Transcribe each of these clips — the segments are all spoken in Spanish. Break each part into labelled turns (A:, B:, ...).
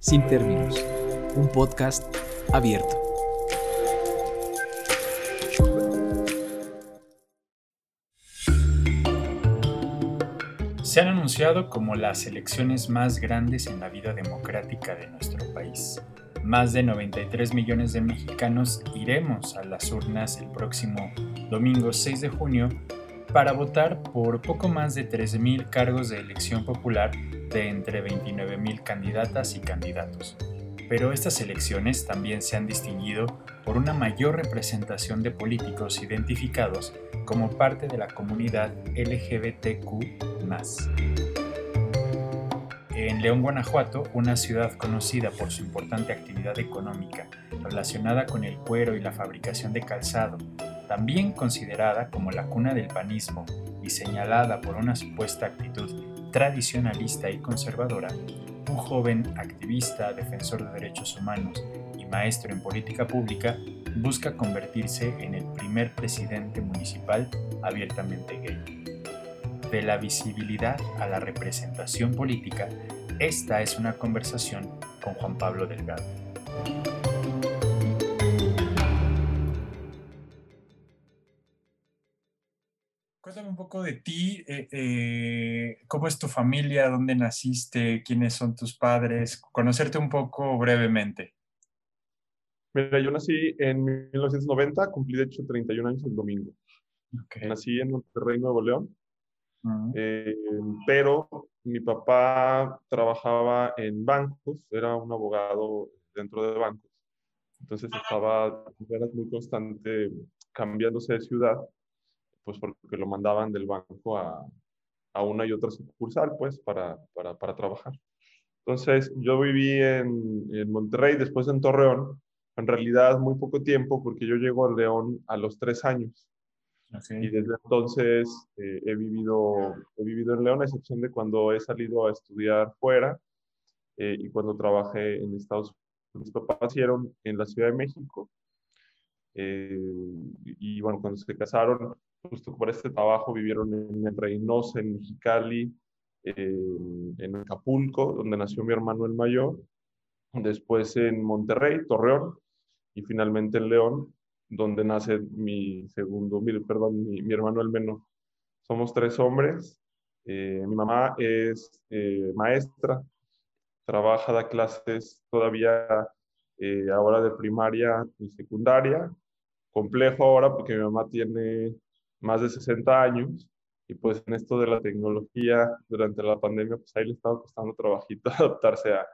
A: Sin términos, un podcast abierto.
B: Se han anunciado como las elecciones más grandes en la vida democrática de nuestro país. Más de 93 millones de mexicanos iremos a las urnas el próximo domingo 6 de junio para votar por poco más de 13.000 cargos de elección popular de entre 29.000 candidatas y candidatos. Pero estas elecciones también se han distinguido por una mayor representación de políticos identificados como parte de la comunidad LGBTQ. En León, Guanajuato, una ciudad conocida por su importante actividad económica relacionada con el cuero y la fabricación de calzado, también considerada como la cuna del panismo y señalada por una supuesta actitud tradicionalista y conservadora, un joven activista, defensor de derechos humanos y maestro en política pública busca convertirse en el primer presidente municipal abiertamente gay. De la visibilidad a la representación política, esta es una conversación con Juan Pablo Delgado. Cuéntame un poco de ti, eh, eh, cómo es tu familia, dónde naciste, quiénes son tus padres, conocerte un poco brevemente.
C: Mira, yo nací en 1990, cumplí de hecho 31 años el domingo. Nací en Monterrey, Nuevo León, eh, pero mi papá trabajaba en bancos, era un abogado dentro de bancos. Entonces estaba muy constante cambiándose de ciudad pues porque lo mandaban del banco a, a una y otra sucursal, pues, para, para, para trabajar. Entonces, yo viví en, en, Monterrey, después en Torreón, en realidad muy poco tiempo, porque yo llego a León a los tres años. Y desde entonces eh, he, vivido, he vivido en León, a excepción de cuando he salido a estudiar fuera eh, y cuando trabajé en Estados Unidos. Mis papás nacieron en la Ciudad de México. Eh, y bueno, cuando se casaron, justo por este trabajo vivieron en Reynosa, en Mexicali, en Acapulco, donde nació mi hermano el mayor, después en Monterrey, Torreón, y finalmente en León, donde nace mi segundo, mi, perdón, mi, hermano el menor. Somos tres hombres. Eh, mi mamá es eh, maestra, trabaja, da clases todavía eh, ahora de primaria y secundaria. Complejo ahora porque mi mamá tiene más de 60 años y pues en esto de la tecnología durante la pandemia, pues ahí le estaba costando trabajito adaptarse a,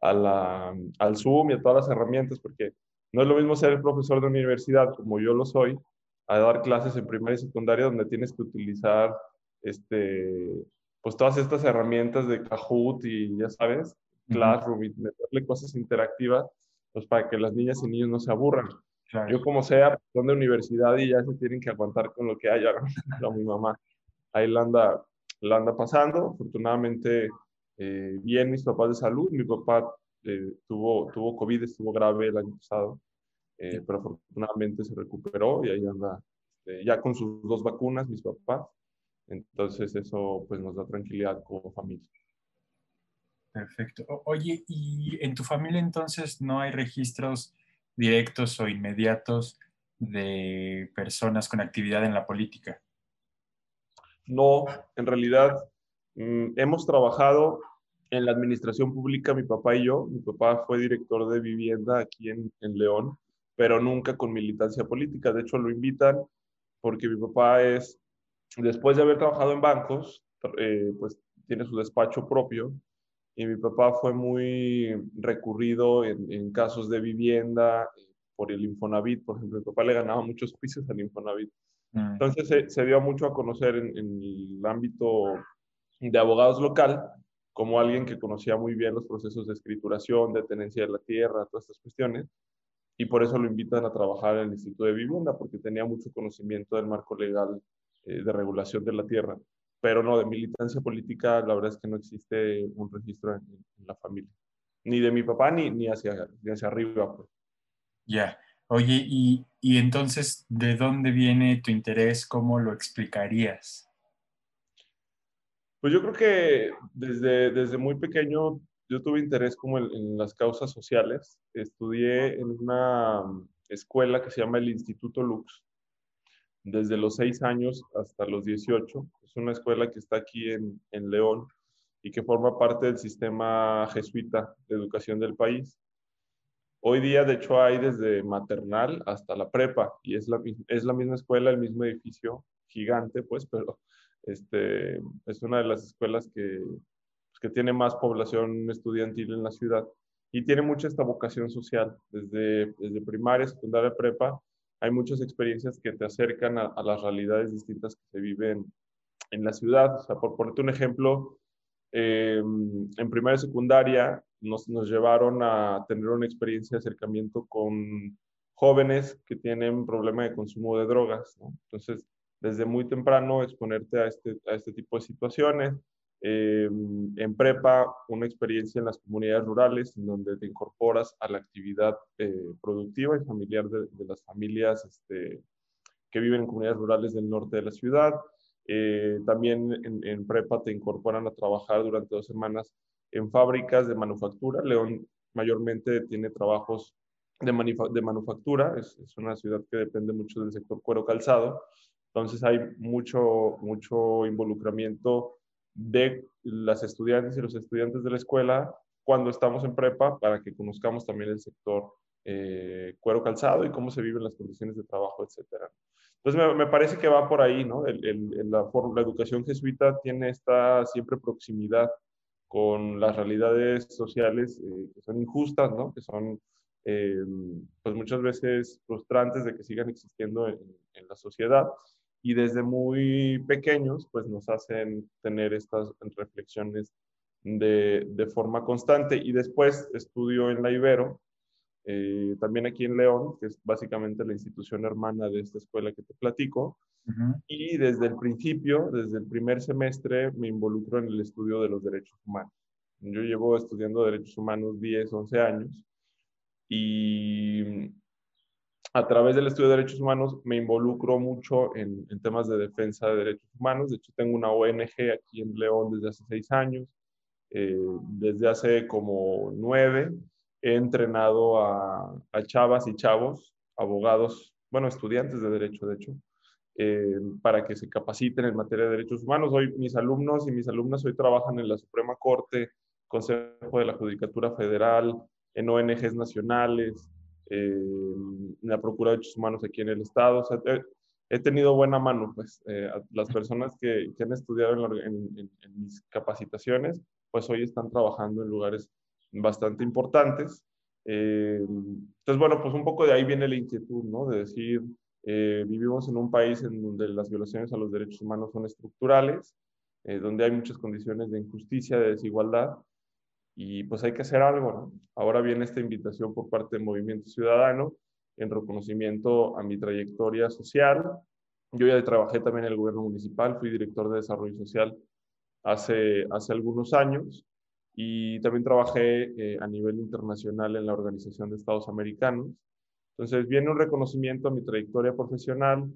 C: a la, al Zoom y a todas las herramientas, porque no es lo mismo ser el profesor de universidad, como yo lo soy, a dar clases en primaria y secundaria donde tienes que utilizar este, pues todas estas herramientas de Kahoot y ya sabes, Classroom y meterle cosas interactivas, pues para que las niñas y niños no se aburran. Yo como sea, son de universidad y ya se tienen que aguantar con lo que haya, ¿no? mi mamá. Ahí la anda, la anda pasando. Afortunadamente, eh, bien mis papás de salud. Mi papá eh, tuvo, tuvo COVID, estuvo grave el año pasado, eh, pero afortunadamente se recuperó y ahí anda este, ya con sus dos vacunas, mis papás. Entonces eso pues nos da tranquilidad como familia.
B: Perfecto. oye, ¿y en tu familia entonces no hay registros directos o inmediatos de personas con actividad en la política?
C: No, en realidad mm, hemos trabajado en la administración pública, mi papá y yo. Mi papá fue director de vivienda aquí en, León, pero nunca con militancia política. De hecho, lo invitan porque mi papá es, después de haber trabajado en bancos, eh, pues tiene su despacho propio y mi papá fue muy recurrido en, en casos de vivienda por el Infonavit, por ejemplo, mi papá le ganaba muchos juicios al Infonavit. Mm. Entonces se, se, dio mucho a conocer en, en, el ámbito de abogados local como alguien que conocía muy bien los procesos de escrituración, de tenencia de la tierra, todas estas cuestiones, y por eso lo invitan a trabajar en el Instituto de Vivienda, porque tenía mucho conocimiento del marco legal eh, de regulación de la tierra. Pero no, de militancia política, la verdad es que no existe un registro en, en la familia, ni de mi papá ni, ni, hacia, ni hacia arriba. Pues.
B: Ya. Oye, y, y entonces, ¿de dónde viene tu interés? ¿Cómo lo explicarías?
C: Pues yo creo que desde, desde muy pequeño yo tuve interés como en, las causas sociales. Estudié en una escuela que se llama el Instituto Lux, desde los 6 años hasta los 18. Es una escuela que está aquí en, en León y que forma parte del sistema jesuita de educación del país. Hoy día, de hecho, hay desde maternal hasta la prepa y es la, es la misma escuela, el mismo edificio gigante, pues, pero este, es una de las escuelas que, pues, que tiene más población estudiantil en la ciudad y tiene mucha esta vocación social. Desde, desde primaria, secundaria, prepa, hay muchas experiencias que te acercan a, a las realidades distintas que se viven en la ciudad. O sea, por ponerte un ejemplo, eh, en primera y secundaria nos, nos, llevaron a tener una experiencia de acercamiento con jóvenes que tienen problema de consumo de drogas. Entonces, desde muy temprano exponerte a este, a este tipo de situaciones. Eh, en prepa, una experiencia en las comunidades rurales, en donde te incorporas a la actividad eh, productiva y familiar de, de las familias este, que viven en comunidades rurales del norte de la ciudad. Eh, también en, prepa te incorporan a trabajar durante dos semanas en fábricas de manufactura. León mayormente tiene trabajos de, de manufactura, es, es, una ciudad que depende mucho del sector cuero calzado, entonces hay mucho, mucho involucramiento de las estudiantes y los estudiantes de la escuela cuando estamos en prepa para que conozcamos también el sector eh, cuero calzado y cómo se viven las condiciones de trabajo, etcétera. Entonces me, parece que va por ahí, ¿no? La, educación jesuita tiene esta siempre proximidad con las realidades sociales eh, que son injustas, ¿no? Que son, eh, pues muchas veces frustrantes de que sigan existiendo en, en, la sociedad y desde muy pequeños, pues nos hacen tener estas reflexiones de, de forma constante. Y después estudio en la Ibero, eh, también aquí en León, que es básicamente la institución hermana de esta escuela que te platico. Y desde el principio, desde el primer semestre, me involucro en el estudio de los derechos humanos. Yo llevo estudiando derechos humanos 10, 11 años y a través del estudio de derechos humanos me involucro mucho en, en temas de defensa de derechos humanos. De hecho, tengo una ONG aquí en León desde hace 6 años. Eh, desde hace como 9 he entrenado a, chavas y chavos, abogados, bueno, estudiantes de derecho, de hecho, eh, para que se capaciten en materia de derechos humanos. Hoy mis alumnos y mis alumnas hoy trabajan en la Suprema Corte, Consejo de la Judicatura Federal, en ONGs nacionales, eh, en la Procura de Derechos Humanos aquí en el Estado. He, tenido buena mano, pues, eh, las personas que, han estudiado en mis capacitaciones, pues hoy están trabajando en lugares bastante importantes. Eh, entonces, bueno, pues un poco de ahí viene la inquietud, ¿no? De decir, eh, vivimos en un país en donde las violaciones a los derechos humanos son estructurales, eh, donde hay muchas condiciones de injusticia, de desigualdad, y pues hay que hacer algo, ¿no? Ahora viene esta invitación por parte del Movimiento Ciudadano en reconocimiento a mi trayectoria social. Yo ya trabajé también en el gobierno municipal, fui director de desarrollo social hace, hace algunos años y también trabajé eh, a nivel internacional en la Organización de Estados Americanos. Entonces viene un reconocimiento a mi trayectoria profesional,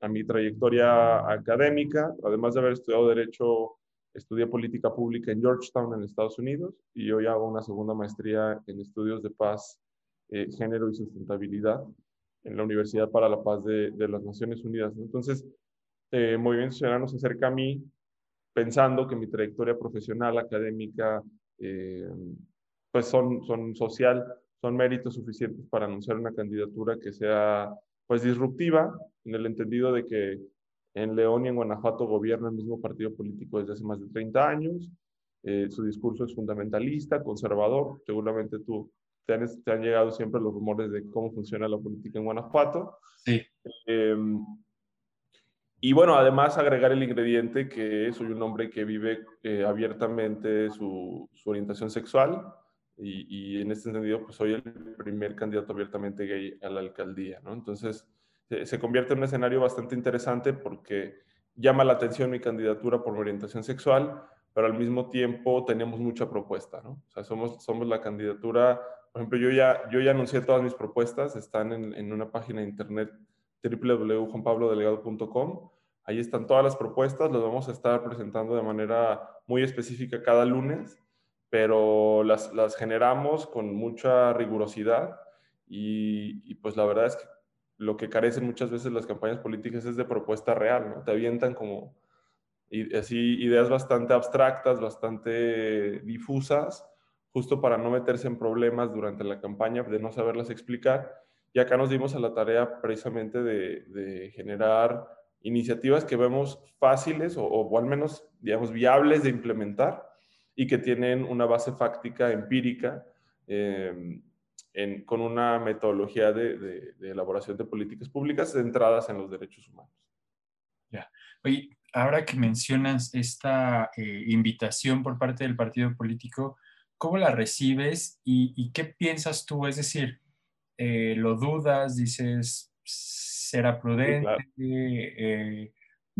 C: a mi trayectoria académica, además de haber estudiado Derecho, estudié Política Pública en Georgetown, en Estados Unidos, y hoy hago una segunda maestría en Estudios de Paz, eh, Género y Sustentabilidad en la Universidad para la Paz de, de las Naciones Unidas. Entonces, eh, Movimiento Ciudadano se acerca a mí pensando que mi trayectoria profesional, académica, eh, pues son, son social, son méritos suficientes para anunciar una candidatura que sea pues disruptiva, en el entendido de que en León y en Guanajuato gobierna el mismo partido político desde hace más de 30 años, eh, su discurso es fundamentalista, conservador, seguramente tú te han, te han, llegado siempre los rumores de cómo funciona la política en Guanajuato.
B: Sí.
C: Eh, y bueno, además agregar el ingrediente que soy un hombre que vive eh, abiertamente su, su, orientación sexual y, y, en este sentido pues soy el primer candidato abiertamente gay a la alcaldía, ¿no? Entonces se convierte en un escenario bastante interesante porque llama la atención mi candidatura por mi orientación sexual, pero al mismo tiempo tenemos mucha propuesta, ¿no? O sea, somos, somos la candidatura, por ejemplo, yo ya, yo ya anuncié todas mis propuestas, están en, en una página de internet www.juanpablodelegado.com. Ahí están todas las propuestas, las vamos a estar presentando de manera muy específica cada lunes. pero las, las generamos con mucha rigurosidad y, y, pues la verdad es que lo que carecen muchas veces las campañas políticas es de propuesta real, ¿no? Te avientan como y, así ideas bastante abstractas, bastante difusas, justo para no meterse en problemas durante la campaña, de no saberlas explicar. Y acá nos dimos a la tarea precisamente de, de generar iniciativas que vemos fáciles o, o, al menos, digamos, viables de implementar y que tienen una base fáctica, empírica, eh, en, con una metodología de, de, de, elaboración de políticas públicas centradas en los derechos humanos.
B: Ya. Oye, ahora que mencionas esta eh, invitación por parte del partido político, ¿cómo la recibes y, y qué piensas tú? Es decir, eh, ¿lo dudas? Dices, ¿será prudente? Sí, claro. eh,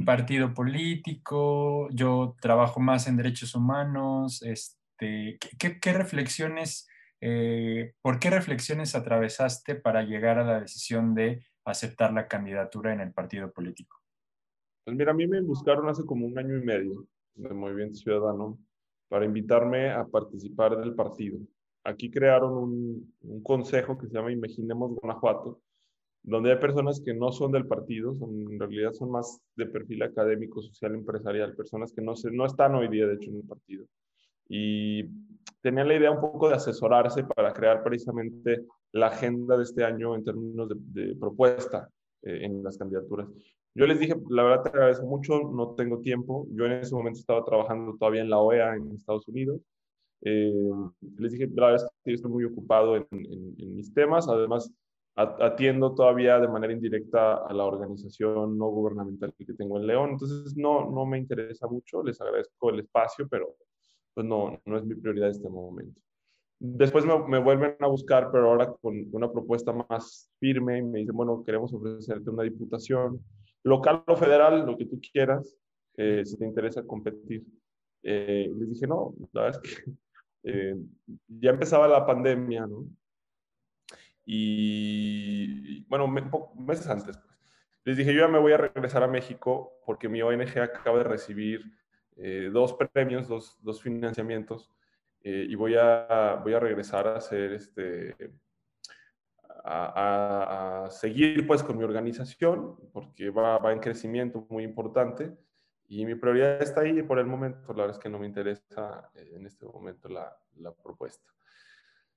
B: partido político, yo trabajo más en derechos humanos, este, ¿qué, qué reflexiones, eh, por qué reflexiones atravesaste para llegar a la decisión de aceptar la candidatura en el partido político?
C: Pues mira, a mí me buscaron hace como un año y medio de Movimiento Ciudadano para invitarme a participar del partido. Aquí crearon un, consejo que se llama Imaginemos Guanajuato, donde hay personas que no son del partido, son, en realidad son más de perfil académico, social, empresarial, personas que no, se, no están hoy día, de hecho, en el partido. Y tenían la idea un poco de asesorarse para crear precisamente la agenda de este año en términos de, de propuesta eh, en las candidaturas. Yo les dije, la verdad te agradezco mucho, no tengo tiempo. Yo en ese momento estaba trabajando todavía en la OEA en Estados Unidos. Eh, les dije, la verdad es que estoy muy ocupado en, en, en mis temas. Además, atiendo todavía de manera indirecta a la organización no gubernamental que tengo en León. Entonces, no, no me interesa mucho, les agradezco el espacio, pero pues no, no es mi prioridad en este momento. Después me, me, vuelven a buscar, pero ahora con una propuesta más firme y me dicen, bueno, queremos ofrecerte una diputación local o federal, lo que tú quieras, eh, si te interesa competir. Eh, les dije, no, la verdad es que eh, ya empezaba la pandemia, ¿no? Y, bueno, meses antes, pues, les dije, yo ya me voy a regresar a México porque mi ONG acaba de recibir eh, dos premios, dos, dos financiamientos, eh, y voy a, voy a regresar a hacer este, a, a, seguir pues con mi organización porque va, va, en crecimiento muy importante y mi prioridad está ahí por el momento, la verdad es que no me interesa eh, en este momento la, la propuesta.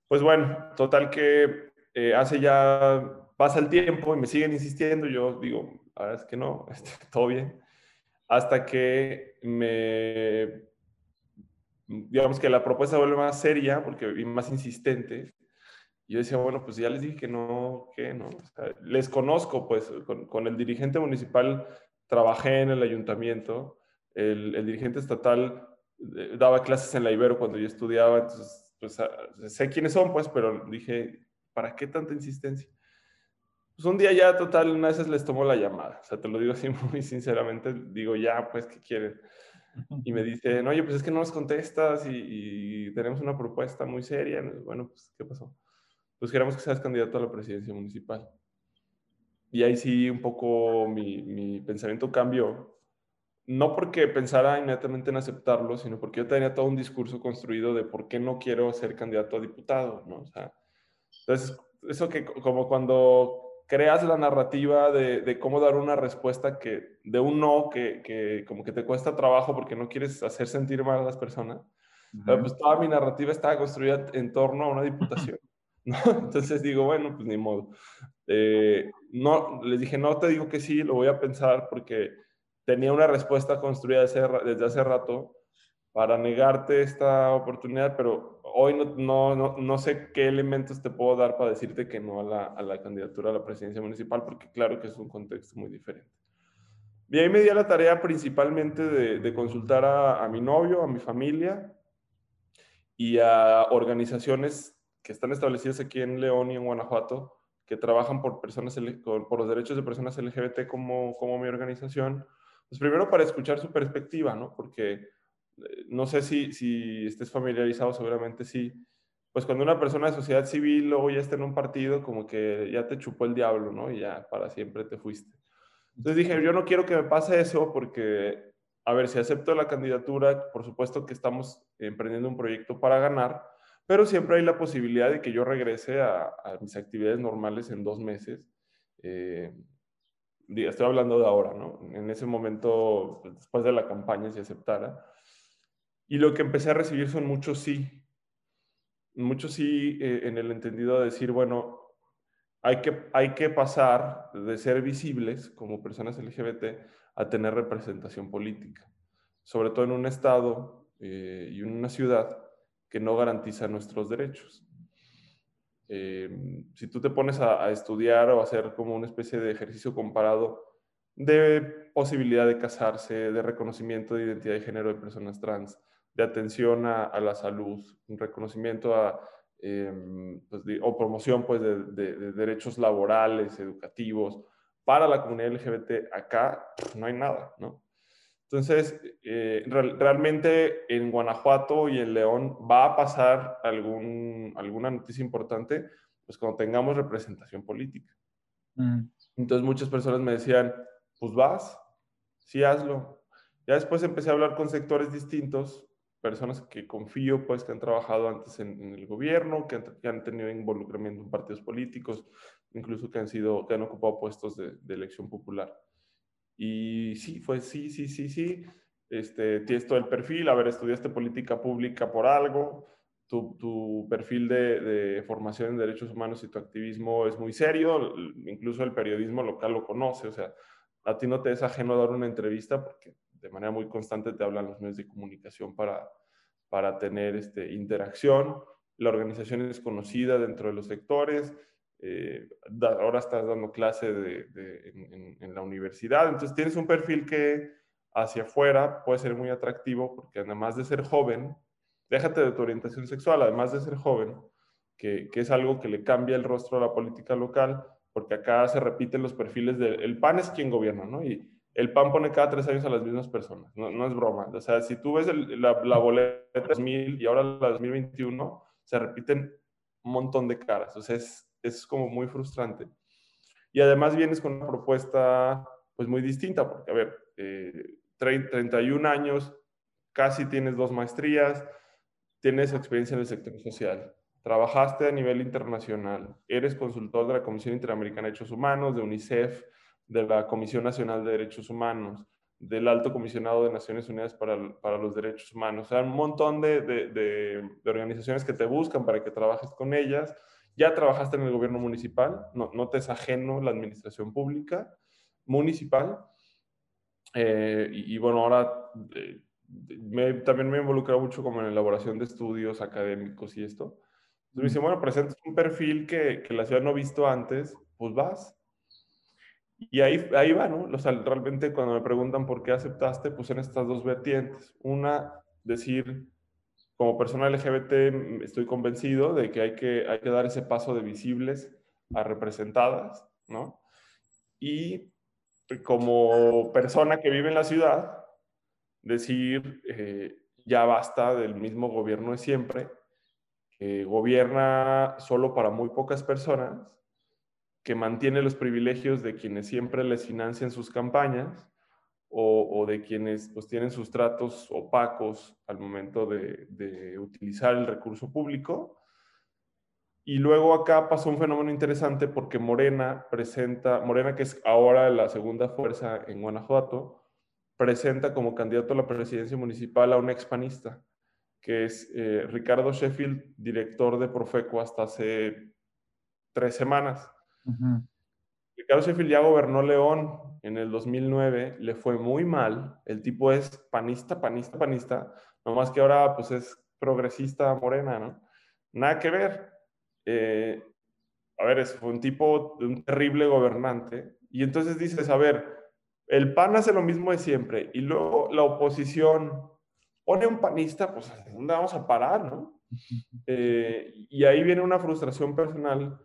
C: Pues bueno, total que eh, hace ya, pasa el tiempo y me siguen insistiendo, yo digo, la verdad es que no, este, todo bien, hasta que me, digamos que la propuesta vuelve más seria porque y más insistente. Yo decía, bueno, pues ya les dije que no, que no. O sea, les conozco, pues con, con, el dirigente municipal trabajé en el ayuntamiento, el, el dirigente estatal eh, daba clases en la Ibero cuando yo estudiaba, entonces pues, sé quiénes son, pues, pero dije, ¿para qué tanta insistencia? Pues un día ya total, una vez les tomó la llamada, o sea, te lo digo así muy sinceramente, digo, ya, pues, ¿qué quieren? Y me dicen, oye, pues es que no nos contestas y, y tenemos una propuesta muy seria. Bueno, pues, ¿qué pasó? Pues queremos que seas candidato a la presidencia municipal. Y ahí sí un poco mi, mi pensamiento cambió. No porque pensara inmediatamente en aceptarlo, sino porque yo tenía todo un discurso construido de por qué no quiero ser candidato a diputado, ¿no? O sea, entonces, eso que como cuando creas la narrativa de, de, cómo dar una respuesta que, de un no que, que, como que te cuesta trabajo porque no quieres hacer sentir mal a las personas, uh -huh. pues toda mi narrativa estaba construida en torno a una diputación. ¿no? Entonces digo, bueno, pues ni modo. Eh, no, les dije, no te digo que sí, lo voy a pensar porque tenía una respuesta construida desde, hace rato para negarte esta oportunidad, pero hoy no, no, no, no, sé qué elementos te puedo dar para decirte que no a la, a la, candidatura a la presidencia municipal, porque claro que es un contexto muy diferente. Y ahí me di a la tarea principalmente de, de consultar a, a, mi novio, a mi familia y a organizaciones que están establecidas aquí en León y en Guanajuato, que trabajan por, personas, por los derechos de personas LGBT como, como mi organización. Pues primero para escuchar su perspectiva, ¿no? Porque no sé si, si estés familiarizado, seguramente sí, pues cuando una persona de sociedad civil luego ya está en un partido, como que ya te chupó el diablo, ¿no? Y ya para siempre te fuiste. Entonces dije, yo no quiero que me pase eso porque a ver, si acepto la candidatura, por supuesto que estamos emprendiendo un proyecto para ganar, pero siempre hay la posibilidad de que yo regrese a, mis actividades normales en dos meses. Eh, estoy hablando de ahora, ¿no? En ese momento, pues, después de la campaña, si aceptara. Y lo que empecé a recibir son muchos sí. Muchos sí eh, en el entendido de decir, bueno, hay que, hay que pasar de ser visibles como personas LGBT a tener representación política, sobre todo en un estado eh, y en una ciudad que no garantiza nuestros derechos. Eh, si tú te pones a, estudiar o a hacer como una especie de ejercicio comparado de posibilidad de casarse, de reconocimiento de identidad de género de personas trans, de atención a, la salud, reconocimiento em, pues, o promoción pues, de, de, derechos laborales, educativos, para la comunidad LGBT, acá no hay nada, ¿no? Entonces, eh, realmente en Guanajuato y en León va a pasar algún, alguna noticia importante, pues cuando tengamos representación política. Mm. Entonces muchas personas me decían, pues vas, sí hazlo. Ya después empecé a hablar con sectores distintos, personas que confío, pues que han trabajado antes en, el gobierno, que han, que han, tenido involucramiento en partidos políticos, incluso que han, sido, que han ocupado puestos de, de elección popular. Y sí, fue sí, sí, sí, sí. Este, tienes todo el perfil, a ver, estudiaste política pública por algo, tu, tu perfil de, de, formación en derechos humanos y tu activismo es muy serio, incluso el periodismo local lo conoce, o sea, a ti no te es ajeno dar una entrevista porque de manera muy constante te hablan los medios de comunicación para, para tener este, interacción, la organización es conocida dentro de los sectores, eh, ahora estás dando clase de, en, la universidad, entonces tienes un perfil que hacia afuera puede ser muy atractivo porque además de ser joven, déjate de tu orientación sexual, además de ser joven, que, que, es algo que le cambia el rostro a la política local, porque acá se repiten los perfiles del el PAN es quien gobierna, ¿no? Y el PAN pone cada tres años a las mismas personas, no, no es broma. O sea, si tú ves la, la boleta 2000 y ahora la 2021, se repiten un montón de caras. O sea, es, es como muy frustrante. Y además vienes con una propuesta pues muy distinta, porque a ver, 31 eh, años, casi tienes dos maestrías, tienes experiencia en el sector social, trabajaste a nivel internacional, eres consultor de la Comisión Interamericana de Derechos Humanos, de UNICEF, de la Comisión Nacional de Derechos Humanos, del Alto Comisionado de Naciones Unidas para, para los Derechos Humanos. O sea, un montón de, de, organizaciones que te buscan para que trabajes con ellas ya trabajaste en el gobierno municipal, no, no te es ajeno la administración pública municipal. Eh, y, bueno, ahora eh, también me he involucrado mucho como en la elaboración de estudios académicos y esto. Entonces me dice, bueno, presentas un perfil que, que, la ciudad no ha visto antes, pues vas. Y ahí, ahí va, ¿no? O sea, realmente cuando me preguntan por qué aceptaste, pues en estas dos vertientes. Una, decir, como persona LGBT estoy convencido de que hay que, hay que dar ese paso de visibles a representadas, ¿no? Y como persona que vive en la ciudad, decir, eh, ya basta del mismo gobierno de siempre, que gobierna solo para muy pocas personas, que mantiene los privilegios de quienes siempre les financian sus campañas o, de quienes pues, tienen sus tratos opacos al momento de, utilizar el recurso público. Y luego acá pasó un fenómeno interesante porque Morena presenta, Morena que es ahora la segunda fuerza en Guanajuato, presenta como candidato a la presidencia municipal a un expanista, que es eh, Ricardo Sheffield, director de Profeco hasta hace tres semanas. Ricardo Sheffield ya gobernó León en el 2009, le fue muy mal. El tipo es panista, panista, panista, nomás que ahora pues es progresista morena, ¿no? Nada que ver. Eh, a ver, fue un tipo, de un terrible gobernante. Y entonces dices, a ver, el PAN hace lo mismo de siempre y luego la oposición pone un panista, pues ¿dónde vamos a parar, no? Eh, y ahí viene una frustración personal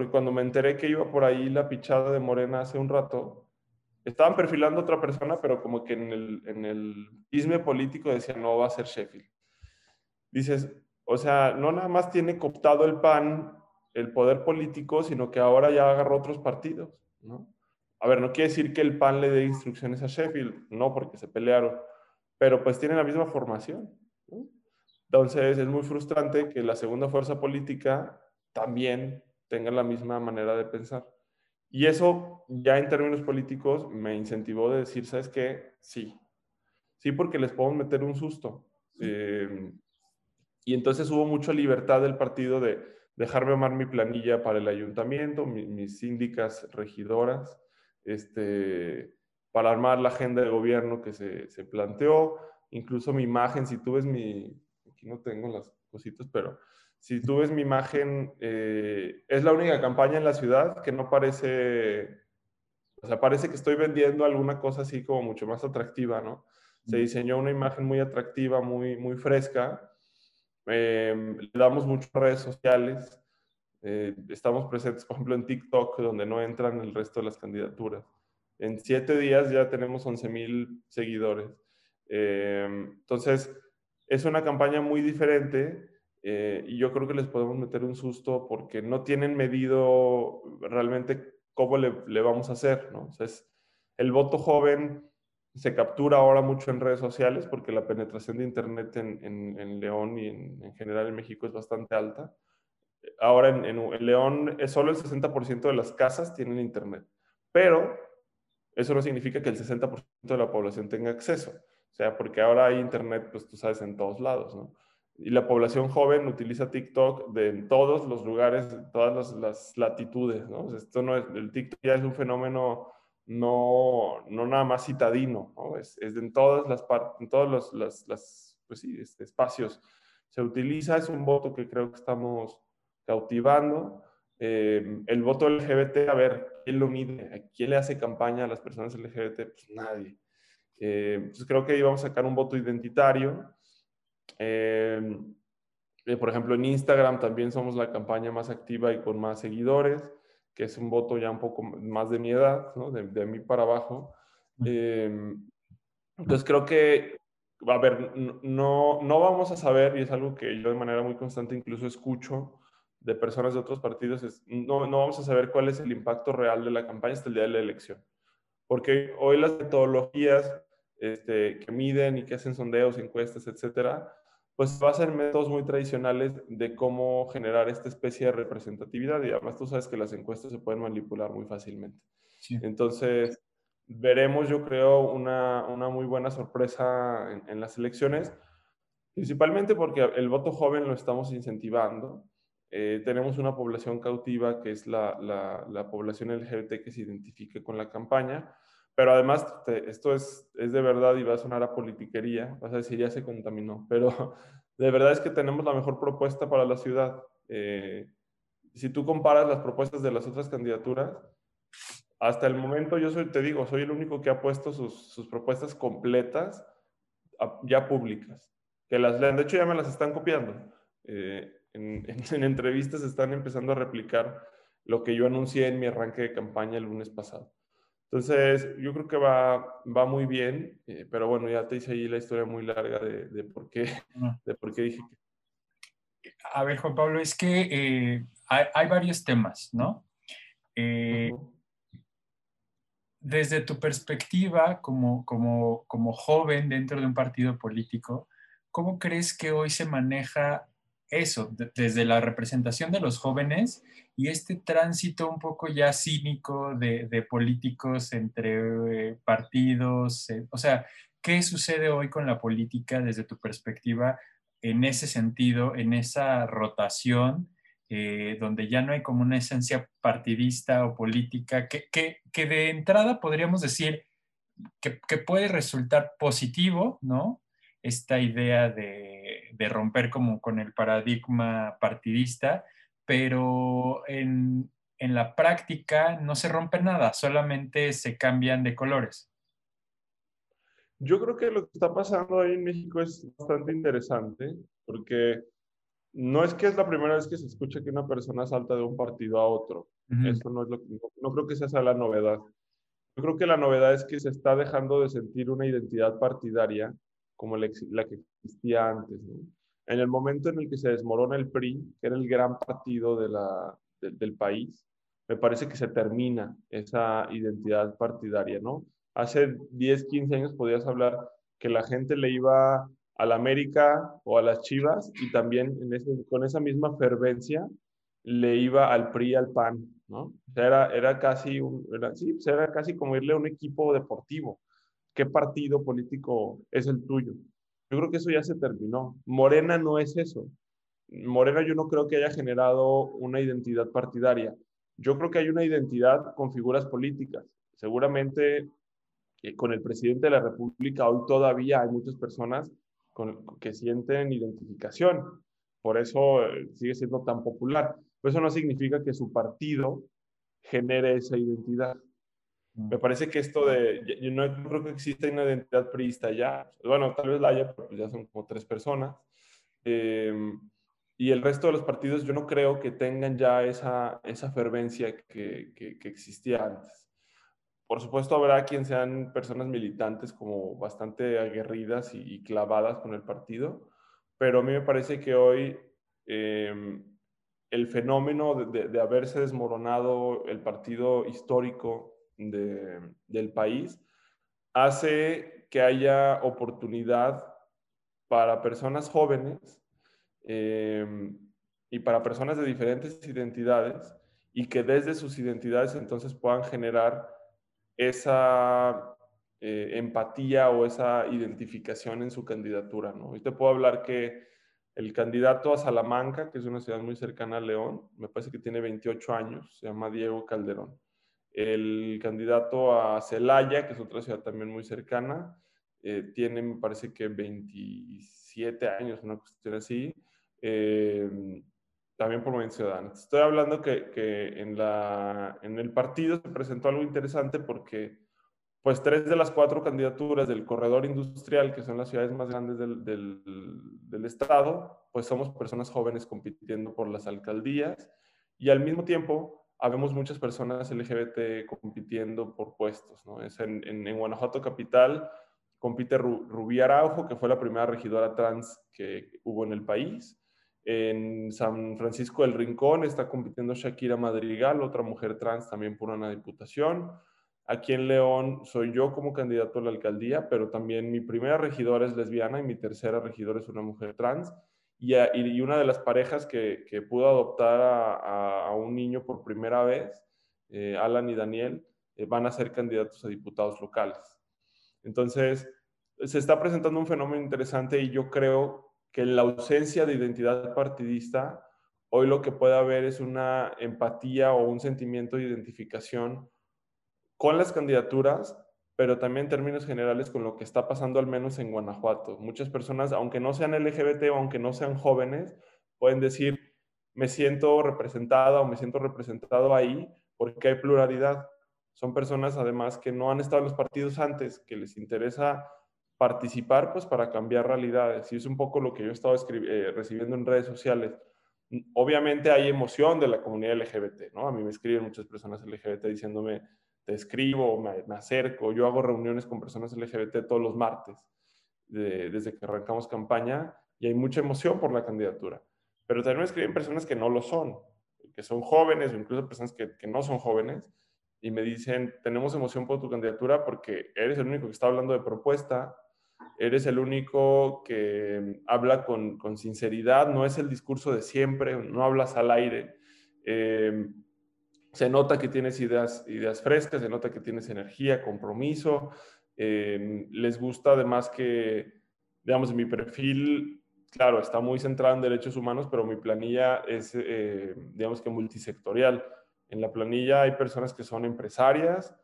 C: porque cuando me enteré que iba por ahí la pichada de Morena hace un rato, estaban perfilando a otra persona, pero como que en el, en el político decía, no, va a ser Sheffield. Dices, o sea, no nada más tiene cooptado el PAN el poder político, sino que ahora ya agarró otros partidos, ¿no? A ver, no quiere decir que el PAN le dé instrucciones a Sheffield, no, porque se pelearon, pero pues tienen la misma formación. Entonces es muy frustrante que la segunda fuerza política también tenga la misma manera de pensar. Y eso ya en términos políticos me incentivó de decir, ¿sabes qué? Sí. Sí, porque les podemos meter un susto. Eh, y entonces hubo mucha libertad del partido de dejarme armar mi planilla para el ayuntamiento, mis síndicas regidoras, este, para armar la agenda de gobierno que se, se, planteó, incluso mi imagen, si tú ves mi, aquí no tengo las cositas, pero si tú ves mi imagen, eh, es la única campaña en la ciudad que no parece, o sea, parece que estoy vendiendo alguna cosa así como mucho más atractiva, ¿no? Se diseñó una imagen muy atractiva, muy, muy fresca. Eh, le damos muchas redes sociales. Eh, estamos presentes, por ejemplo, en TikTok, donde no entran el resto de las candidaturas. En siete días ya tenemos 11 mil seguidores. entonces, es una campaña muy diferente eh, y yo creo que les podemos meter un susto porque no tienen medido realmente cómo le, vamos a hacer, ¿no? O sea, el voto joven se captura ahora mucho en redes sociales porque la penetración de Internet en, León y en, general en México es bastante alta. Ahora en, León es solo el 60% de las casas tienen Internet, pero eso no significa que el 60% de la población tenga acceso. O sea, porque ahora hay Internet, pues tú sabes, en todos lados, ¿no? Y la población joven utiliza TikTok de en todos los lugares, en todas las, latitudes, ¿no? Esto no es, el TikTok ya es un fenómeno no, no nada más citadino, ¿no? Es, es en todas las partes, en todos los las, las, pues sí, este, espacios se utiliza, es un voto que creo que estamos cautivando. Eh, el voto LGBT, a ver, ¿quién lo mide? ¿A quién le hace campaña a las personas LGBT? Pues nadie. Eh, entonces creo que ahí vamos a sacar un voto identitario eh, por ejemplo, en Instagram también somos la campaña más activa y con más seguidores, que es un voto ya un poco más de mi edad, ¿no? de, de mí para abajo. Em, entonces creo que, a ver, no, no vamos a saber, y es algo que yo de manera muy constante incluso escucho de personas de otros partidos, es, no, no vamos a saber cuál es el impacto real de la campaña hasta el día de la elección. Porque hoy las metodologías este, que miden y que hacen sondeos, encuestas, etcétera, pues va a ser métodos muy tradicionales de cómo generar esta especie de representatividad y además tú sabes que las encuestas se pueden manipular muy fácilmente. Entonces, veremos yo creo una, una muy buena sorpresa en, las elecciones, principalmente porque el voto joven lo estamos incentivando. Eh, tenemos una población cautiva que es la, la, la población LGBT que se identifique con la campaña, pero además, esto es, es de verdad y va a sonar a politiquería, vas a decir, ya se contaminó, pero de verdad es que tenemos la mejor propuesta para la ciudad. Eh, si tú comparas las propuestas de las otras candidaturas, hasta el momento yo soy, te digo, soy el único que ha puesto sus, sus propuestas completas ya públicas, que las lean, de hecho ya me las están copiando. Eh, en, en, en entrevistas están empezando a replicar lo que yo anuncié en mi arranque de campaña el lunes pasado. Entonces, yo creo que va, va muy bien, eh, pero bueno, ya te hice ahí la historia muy larga de, de por, qué, de por qué dije que...
B: A ver, Juan Pablo, es que eh, hay, hay, varios temas, ¿no? Eh, desde tu perspectiva como, como, como joven dentro de un partido político, ¿cómo crees que hoy se maneja eso, desde la representación de los jóvenes y este tránsito un poco ya cínico de, políticos entre eh, partidos, eh, o sea, ¿qué sucede hoy con la política desde tu perspectiva en ese sentido, en esa rotación, eh, donde ya no hay como una esencia partidista o política, que, que, de entrada podríamos decir que, que puede resultar positivo, ¿no? esta idea de, romper como con el paradigma partidista, pero en, la práctica no se rompe nada, solamente se cambian de colores.
C: Yo creo que lo que está pasando ahí en México es bastante interesante, porque no es que es la primera vez que se escucha que una persona salta de un partido a otro. Eso no es lo que, no, creo que esa sea la novedad. Yo creo que la novedad es que se está dejando de sentir una identidad partidaria como la, que existía antes. En el momento en el que se desmorona el PRI, que era el gran partido de la, del país, me parece que se termina esa identidad partidaria, ¿no? Hace 10, 15 años podías hablar que la gente le iba a la América o a las Chivas y también con esa misma fervencia le iba al PRI, al PAN, ¿no? era, era, casi un, sí, pues era casi como irle a un equipo deportivo. ¿Qué partido político es el tuyo? Yo creo que eso ya se terminó. Morena no es eso. Morena yo no creo que haya generado una identidad partidaria. Yo creo que hay una identidad con figuras políticas. Seguramente eh, con el presidente de la República hoy todavía hay muchas personas con, que sienten identificación. Por eso eh, sigue siendo tan popular. Pero eso no significa que su partido genere esa identidad. Me parece que esto de, yo no creo que exista una identidad priista ya, bueno, tal vez la haya, pero pues ya son como tres personas. Eh, y el resto de los partidos yo no creo que tengan ya esa, esa fervencia que, que, existía antes. Por supuesto habrá quien sean personas militantes como bastante aguerridas y, clavadas con el partido, pero a mí me parece que hoy eh, el fenómeno de, de, haberse desmoronado el partido histórico de, del país hace que haya oportunidad para personas jóvenes Em, y para personas de diferentes identidades y que desde sus identidades entonces puedan generar esa eh, empatía o esa identificación en su candidatura. ¿no? Y te puedo hablar que el candidato a Salamanca, que es una ciudad muy cercana a León, me parece que tiene 28 años, se llama Diego Calderón. El candidato a Celaya, que es otra ciudad también muy cercana, eh, tiene, me parece que 27 años, una cuestión así. Em, también por Movimiento Ciudadano. Estoy hablando que, que, en, la, en el partido se presentó algo interesante porque pues tres de las cuatro candidaturas del corredor industrial, que son las ciudades más grandes del, del estado, pues somos personas jóvenes compitiendo por las alcaldías y al mismo tiempo habemos muchas personas LGBT compitiendo por puestos. ¿no? Es en, en, en Guanajuato Capital compite Rubí Araujo, que fue la primera regidora trans que hubo en el país. En San Francisco del Rincón está compitiendo Shakira Madrigal, otra mujer trans también por una diputación. Aquí en León soy yo como candidato a la alcaldía, pero también mi primera regidora es lesbiana y mi tercera regidora es una mujer trans. Y, una de las parejas que, que pudo adoptar a, a, un niño por primera vez, eh, Alan y Daniel, eh, van a ser candidatos a diputados locales. Entonces, se está presentando un fenómeno interesante y yo creo que en la ausencia de identidad partidista, hoy lo que puede haber es una empatía o un sentimiento de identificación con las candidaturas, pero también en términos generales con lo que está pasando al menos en Guanajuato. Muchas personas, aunque no sean LGBT o aunque no sean jóvenes, pueden decir, me siento representada o me siento representado ahí porque hay pluralidad. Son personas además que no han estado en los partidos antes, que les interesa participar pues para cambiar realidades. Y es un poco lo que yo he estado eh, recibiendo en redes sociales. Obviamente hay emoción de la comunidad LGBT, ¿no? A mí me escriben muchas personas LGBT diciéndome, te escribo, me, acerco. Yo hago reuniones con personas LGBT todos los martes, desde que arrancamos campaña, y hay mucha emoción por la candidatura. Pero también me escriben personas que no lo son, que son jóvenes o incluso personas que, que no son jóvenes, y me dicen, tenemos emoción por tu candidatura porque eres el único que está hablando de propuesta, eres el único que habla con, con, sinceridad, no es el discurso de siempre, no hablas al aire. Eh, se nota que tienes ideas, frescas, se nota que tienes energía, compromiso. Eh, les gusta además que, digamos, mi perfil, claro, está muy centrado en derechos humanos, pero mi planilla es, eh, digamos que multisectorial. En la planilla hay personas que son empresarias,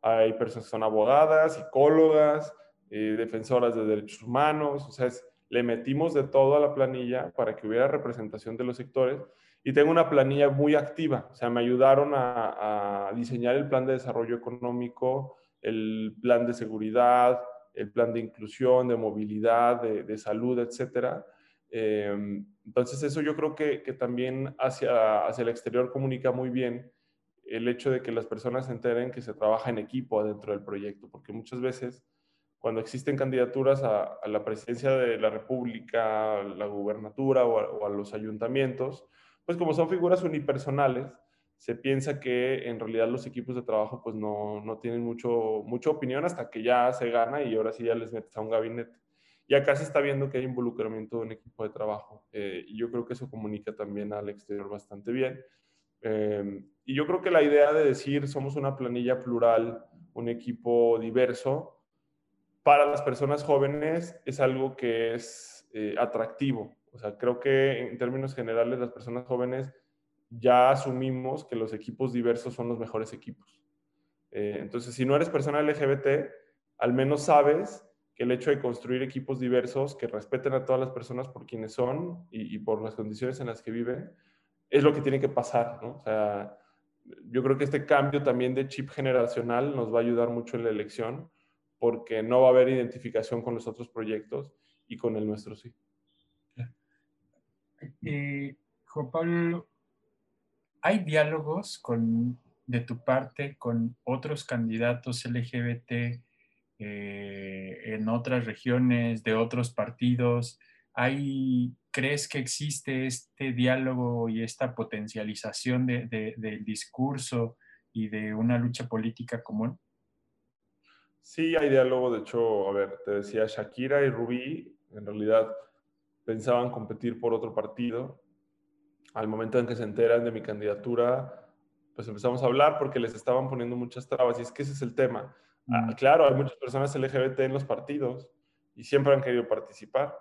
C: hay personas que son abogadas, psicólogas, eh, defensoras de derechos humanos, o sea, le metimos de todo a la planilla para que hubiera representación de los sectores y tengo una planilla muy activa, o sea, me ayudaron a, diseñar el plan de desarrollo económico, el plan de seguridad, el plan de inclusión, de movilidad, de, salud, etcétera. Em, entonces eso yo creo que, que, también hacia, hacia el exterior comunica muy bien el hecho de que las personas se enteren que se trabaja en equipo dentro del proyecto, porque muchas veces cuando existen candidaturas a, la presidencia de la República, la gubernatura o a, los ayuntamientos, pues como son figuras unipersonales, se piensa que en realidad los equipos de trabajo pues no, no tienen mucho, mucha opinión hasta que ya se gana y ahora sí ya les metes a un gabinete. Y acá se está viendo que hay involucramiento de un equipo de trabajo eh, y yo creo que eso comunica también al exterior bastante bien. Em, y yo creo que la idea de decir somos una planilla plural, un equipo diverso, para las personas jóvenes es algo que es eh, atractivo. O sea, creo que en términos generales las personas jóvenes ya asumimos que los equipos diversos son los mejores equipos. Eh, entonces, si no eres persona LGBT, al menos sabes que el hecho de construir equipos diversos que respeten a todas las personas por quienes son y, por las condiciones en las que viven, es lo que tiene que pasar, ¿no? O sea, yo creo que este cambio también de chip generacional nos va a ayudar mucho en la elección porque no va a haber identificación con los otros proyectos y con el nuestro sí.
B: Eh, Juan Pablo, ¿Hay diálogos de tu parte con otros candidatos LGBT eh, en otras regiones, de otros partidos? ¿Hay, ¿Crees que existe este diálogo y esta potencialización del discurso y de una lucha política común?
C: Sí, hay diálogo. De hecho, a ver, te decía, Shakira y Rubí en realidad pensaban competir por otro partido. Al momento en que se enteran de mi candidatura, pues empezamos a hablar porque les estaban poniendo muchas trabas. Y es que ese es el tema. Ah, claro, hay muchas personas LGBT en los partidos y siempre han querido participar,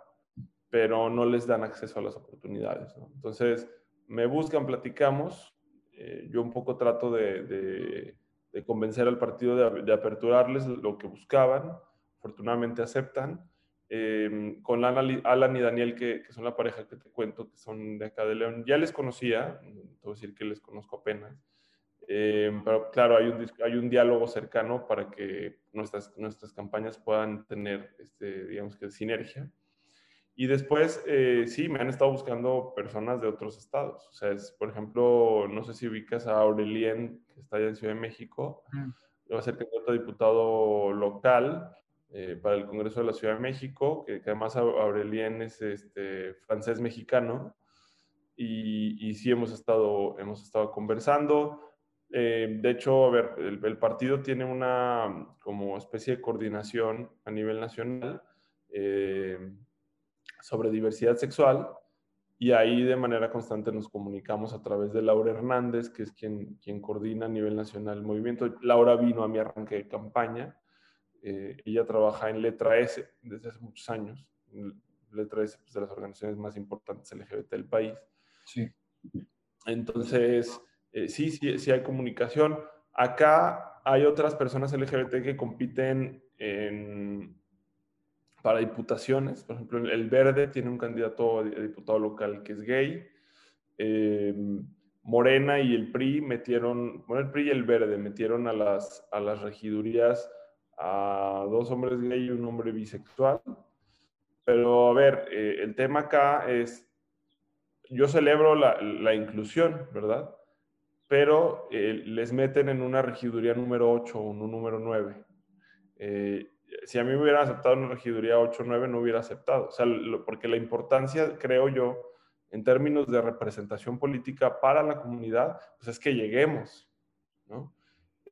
C: pero no les dan acceso a las oportunidades. Entonces, me buscan, platicamos, eh, yo un poco trato de, convencer al partido de, de, aperturarles lo que buscaban, afortunadamente aceptan Em, con Alan, y Daniel, que, son la pareja que te cuento, que son de acá de León. Ya les conocía, a decir que les conozco apenas, em, pero claro, hay un, hay un diálogo cercano para que nuestras, nuestras campañas puedan tener, este, digamos que, sinergia. Y después, eh, sí, me han estado buscando personas de otros estados. O sea, es, por ejemplo, no sé si ubicas a Aurelien, que está allá en Ciudad de México, va a ser candidato a diputado local eh, para el Congreso de la Ciudad de México, que, además Aurelien es este, francés mexicano, y, y, sí hemos estado, hemos estado conversando. Eh, de hecho, a ver, el, partido tiene una como especie de coordinación a nivel nacional eh, sobre diversidad sexual y ahí de manera constante nos comunicamos a través de Laura Hernández, que es quien, quien coordina a nivel nacional el movimiento. Laura vino a mi arranque de campaña eh, ella trabaja en Letra S desde hace muchos años. Letra S es pues, de las organizaciones más importantes LGBT del país.
B: Sí.
C: Entonces, eh, sí, sí, sí hay comunicación. Acá hay otras personas LGBT que compiten para diputaciones. Por ejemplo, el Verde tiene un candidato a diputado local que es gay. Eh, Morena y el PRI metieron, bueno, el PRI y el Verde metieron a las, a las regidurías a dos hombres gay y un hombre bisexual. Pero a ver, eh, el tema acá es, yo celebro la, la inclusión, ¿verdad? Pero eh, les meten en una regiduría número 8 o un número 9. Eh, si a mí me hubieran aceptado una regiduría 8 o 9, no hubiera aceptado. O sea, porque la importancia, creo yo, en términos de representación política para la comunidad, pues es que lleguemos, ¿no?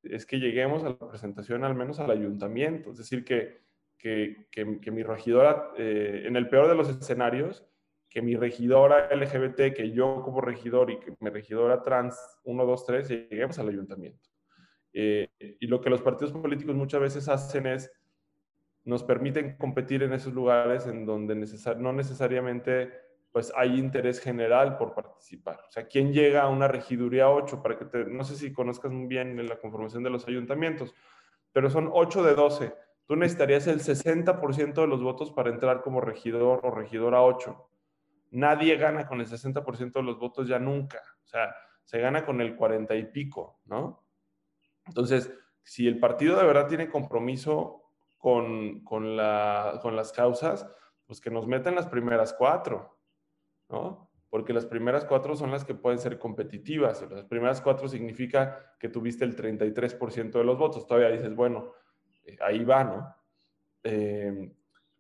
C: Es que lleguemos a la presentación al menos al ayuntamiento, es decir, que, que, que, mi regidora, eh, en el peor de los escenarios, que mi regidora LGBT, que yo como regidor y que mi regidora trans 1, 2, 3, lleguemos al ayuntamiento. Eh, y lo que los partidos políticos muchas veces hacen es, nos permiten competir en esos lugares en donde no necesariamente pues hay interés general por participar. O sea, ¿quién llega a una regiduría 8? Para que te, no sé si conozcas muy bien la conformación de los ayuntamientos, pero son 8 de 12. Tú necesitarías el 60% de los votos para entrar como regidor o regidora 8. Nadie gana con el 60% de los votos ya nunca. O sea, se gana con el 40 y pico, ¿no? Entonces, si el partido de verdad tiene compromiso con, con, la, con las causas, pues que nos metan las primeras cuatro. ¿No? Porque las primeras cuatro son las que pueden ser competitivas. Las primeras cuatro significa que tuviste el 33% de los votos. Todavía dices, bueno, eh, ahí va, eh,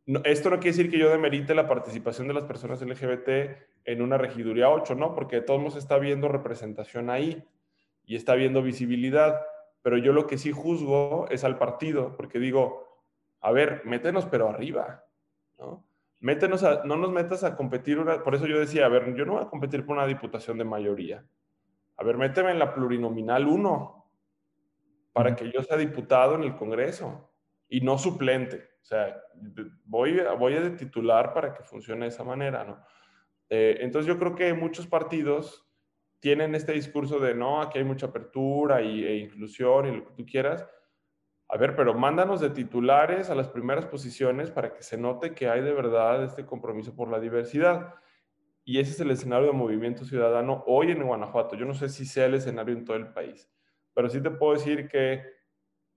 C: ¿no? Esto no quiere decir que yo demerite la participación de las personas LGBT en una regiduría 8, ¿no? Porque de todos modos está viendo representación ahí. y está viendo visibilidad, pero yo lo que sí juzgo es al partido, porque digo, a ver, métenos pero arriba, ¿no? Métenos a, no nos metas a competir, por eso yo decía, a ver, yo no voy a competir por una diputación de mayoría. A ver, méteme en la plurinominal 1 para que yo sea diputado en el Congreso y no suplente. O sea, voy, voy a titular para que funcione de esa manera, ¿no? Eh, entonces yo creo que muchos partidos tienen este discurso de, no, aquí hay mucha apertura y, e inclusión y lo que tú quieras. A ver, pero mándanos de titulares a las primeras posiciones para que se note que hay de verdad este compromiso por la diversidad. Y ese es el escenario de movimiento ciudadano hoy en Guanajuato. Yo no sé si sea el escenario en todo el país, pero sí te puedo decir que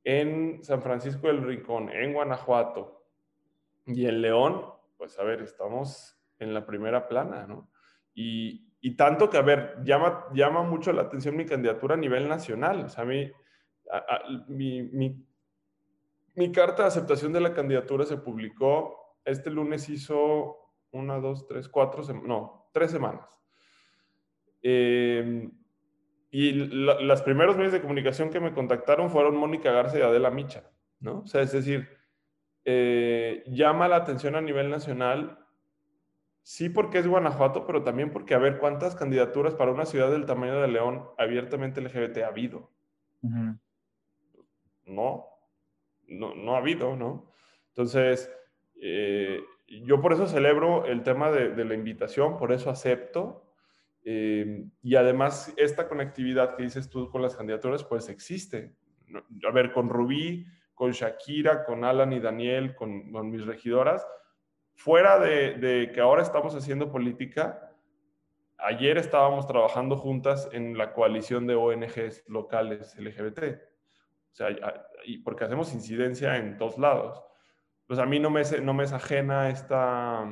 C: en San Francisco del Rincón, en Guanajuato y en León, pues a ver, estamos en la primera plana, ¿no? Y, y tanto que, a ver, llama, llama mucho la atención mi candidatura a nivel nacional. O sea, a mí, mi, mi, mi, carta de aceptación de la candidatura se publicó, este lunes hizo una, dos, tres, cuatro, no, tres semanas. Eh, y los primeros medios de comunicación que me contactaron fueron Mónica Garza y Adela Micha, ¿no? O sea, es decir, eh, llama la atención a nivel nacional Sí, porque es Guanajuato, pero también porque a ver cuántas candidaturas para una ciudad del tamaño de León abiertamente LGBT ha habido. No, no, ha habido, ¿no? Entonces, eh, yo por eso celebro el tema de, la invitación, por eso acepto. Eh, y además, esta conectividad que dices tú con las candidaturas, pues existe. A ver, con Rubí, con Shakira, con Alan y Daniel, con, con mis regidoras, fuera de, que ahora estamos haciendo política, ayer estábamos trabajando juntas en la coalición de ONGs locales LGBT. O sea, y porque hacemos incidencia en todos lados. Pues a mí no me, no me es ajena esta,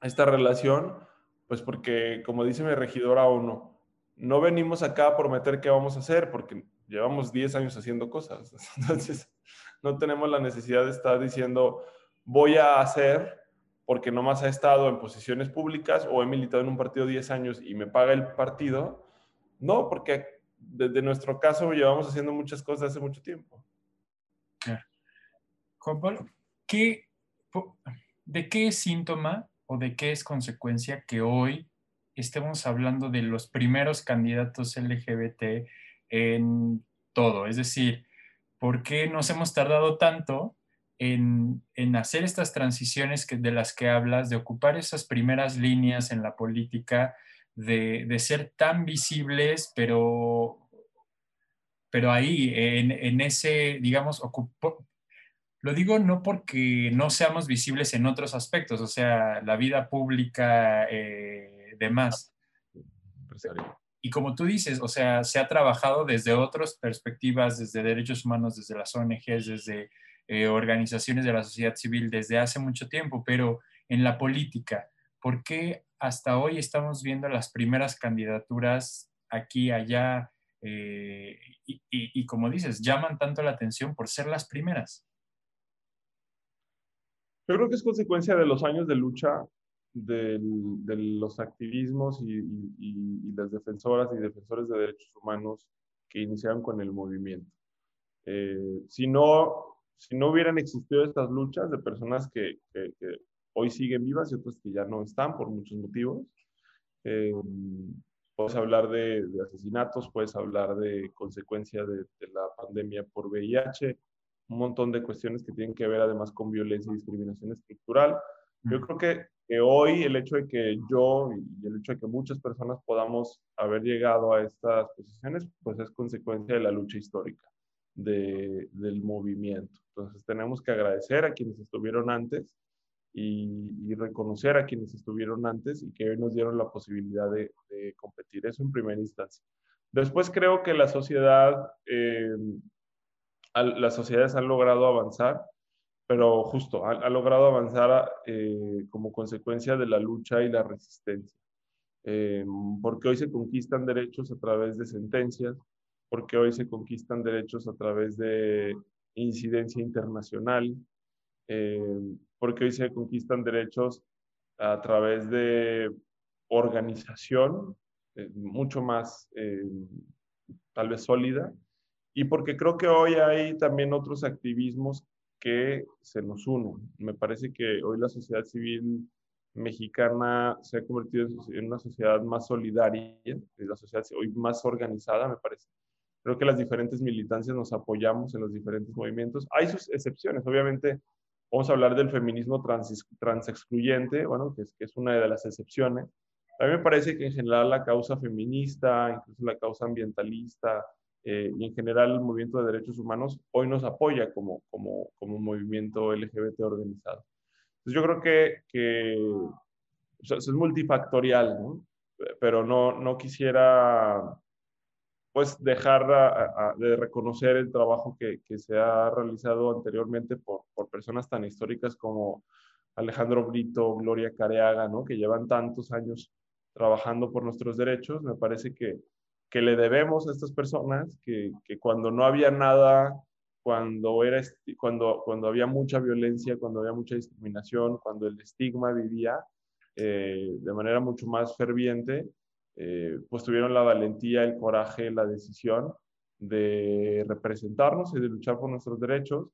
C: esta relación, pues porque, como dice mi regidora uno, no venimos acá a prometer qué vamos a hacer, porque llevamos 10 años haciendo cosas. Entonces, no tenemos la necesidad de estar diciendo, voy a hacer porque nomás ha estado en posiciones públicas o he militado en un partido 10 años y me paga el partido. No, porque desde nuestro caso llevamos haciendo muchas cosas hace mucho tiempo.
B: Juan Pablo, ¿qué, ¿de qué es síntoma o de qué es consecuencia que hoy estemos hablando de los primeros candidatos LGBT en todo? Es decir, ¿por qué nos hemos tardado tanto en, hacer estas transiciones que, de las que hablas, de ocupar esas primeras líneas en la política, de, ser tan visibles, pero, pero ahí, en, ese, digamos, lo digo no porque no seamos visibles en otros aspectos, o sea, la vida pública, eh, demás. Y como tú dices, o sea, se ha trabajado desde otras perspectivas, desde derechos humanos, desde las ONGs, desde eh, organizaciones de la sociedad civil desde hace mucho tiempo, pero en la política, ¿por qué hasta hoy estamos viendo las primeras candidaturas aquí, allá? Eh, y, como dices, llaman tanto la atención por ser las primeras.
C: Yo creo que es consecuencia de los años de lucha de los activismos y, las defensoras y defensores de derechos humanos que iniciaron con el movimiento. Eh, si no si no hubieran existido estas luchas de personas que, hoy siguen vivas y otras que ya no están por muchos motivos, eh, puedes hablar de, asesinatos, puedes hablar de consecuencias de, la pandemia por VIH, un montón de cuestiones que tienen que ver además con violencia y discriminación estructural. Yo creo que, que, hoy el hecho de que yo y el hecho de que muchas personas podamos haber llegado a estas posiciones, pues es consecuencia de la lucha histórica del movimiento. Entonces tenemos que agradecer a quienes estuvieron antes y, reconocer a quienes estuvieron antes y que hoy nos dieron la posibilidad de, competir. Eso en primera instancia. Después creo que la sociedad, eh, las sociedades han logrado avanzar, pero justo, ha, logrado avanzar eh, como consecuencia de la lucha y la resistencia. Eh, porque hoy se conquistan derechos a través de sentencias, porque hoy se conquistan derechos a través de incidencia internacional, eh, porque hoy se conquistan derechos a través de organización, eh, mucho más, eh, tal vez sólida, y porque creo que hoy hay también otros activismos que se nos unen. Me parece que hoy la sociedad civil mexicana se ha convertido en una sociedad más solidaria, la sociedad hoy más organizada, me parece. Creo que las diferentes militancias nos apoyamos en los diferentes movimientos. Hay sus excepciones, obviamente. Vamos a hablar del feminismo trans, transexcluyente, bueno, que es, una de las excepciones. A mí me parece que en general la causa feminista, incluso la causa ambientalista eh, y en general el movimiento de derechos humanos hoy nos apoya como, como, movimiento LGBT organizado. Entonces yo creo que, que es multifactorial, pero no quisiera pues dejar de reconocer el trabajo que, que, se ha realizado anteriormente por, por, personas tan históricas como Alejandro Brito, Gloria Careaga, ¿no? que llevan tantos años trabajando por nuestros derechos. Me parece que, que le debemos a estas personas que, que cuando no había nada, cuando, era, cuando, cuando había mucha violencia, cuando había mucha discriminación, cuando el estigma vivía eh, de manera mucho más ferviente, eh, pues tuvieron la valentía, el coraje, la decisión de representarnos y de luchar por nuestros derechos.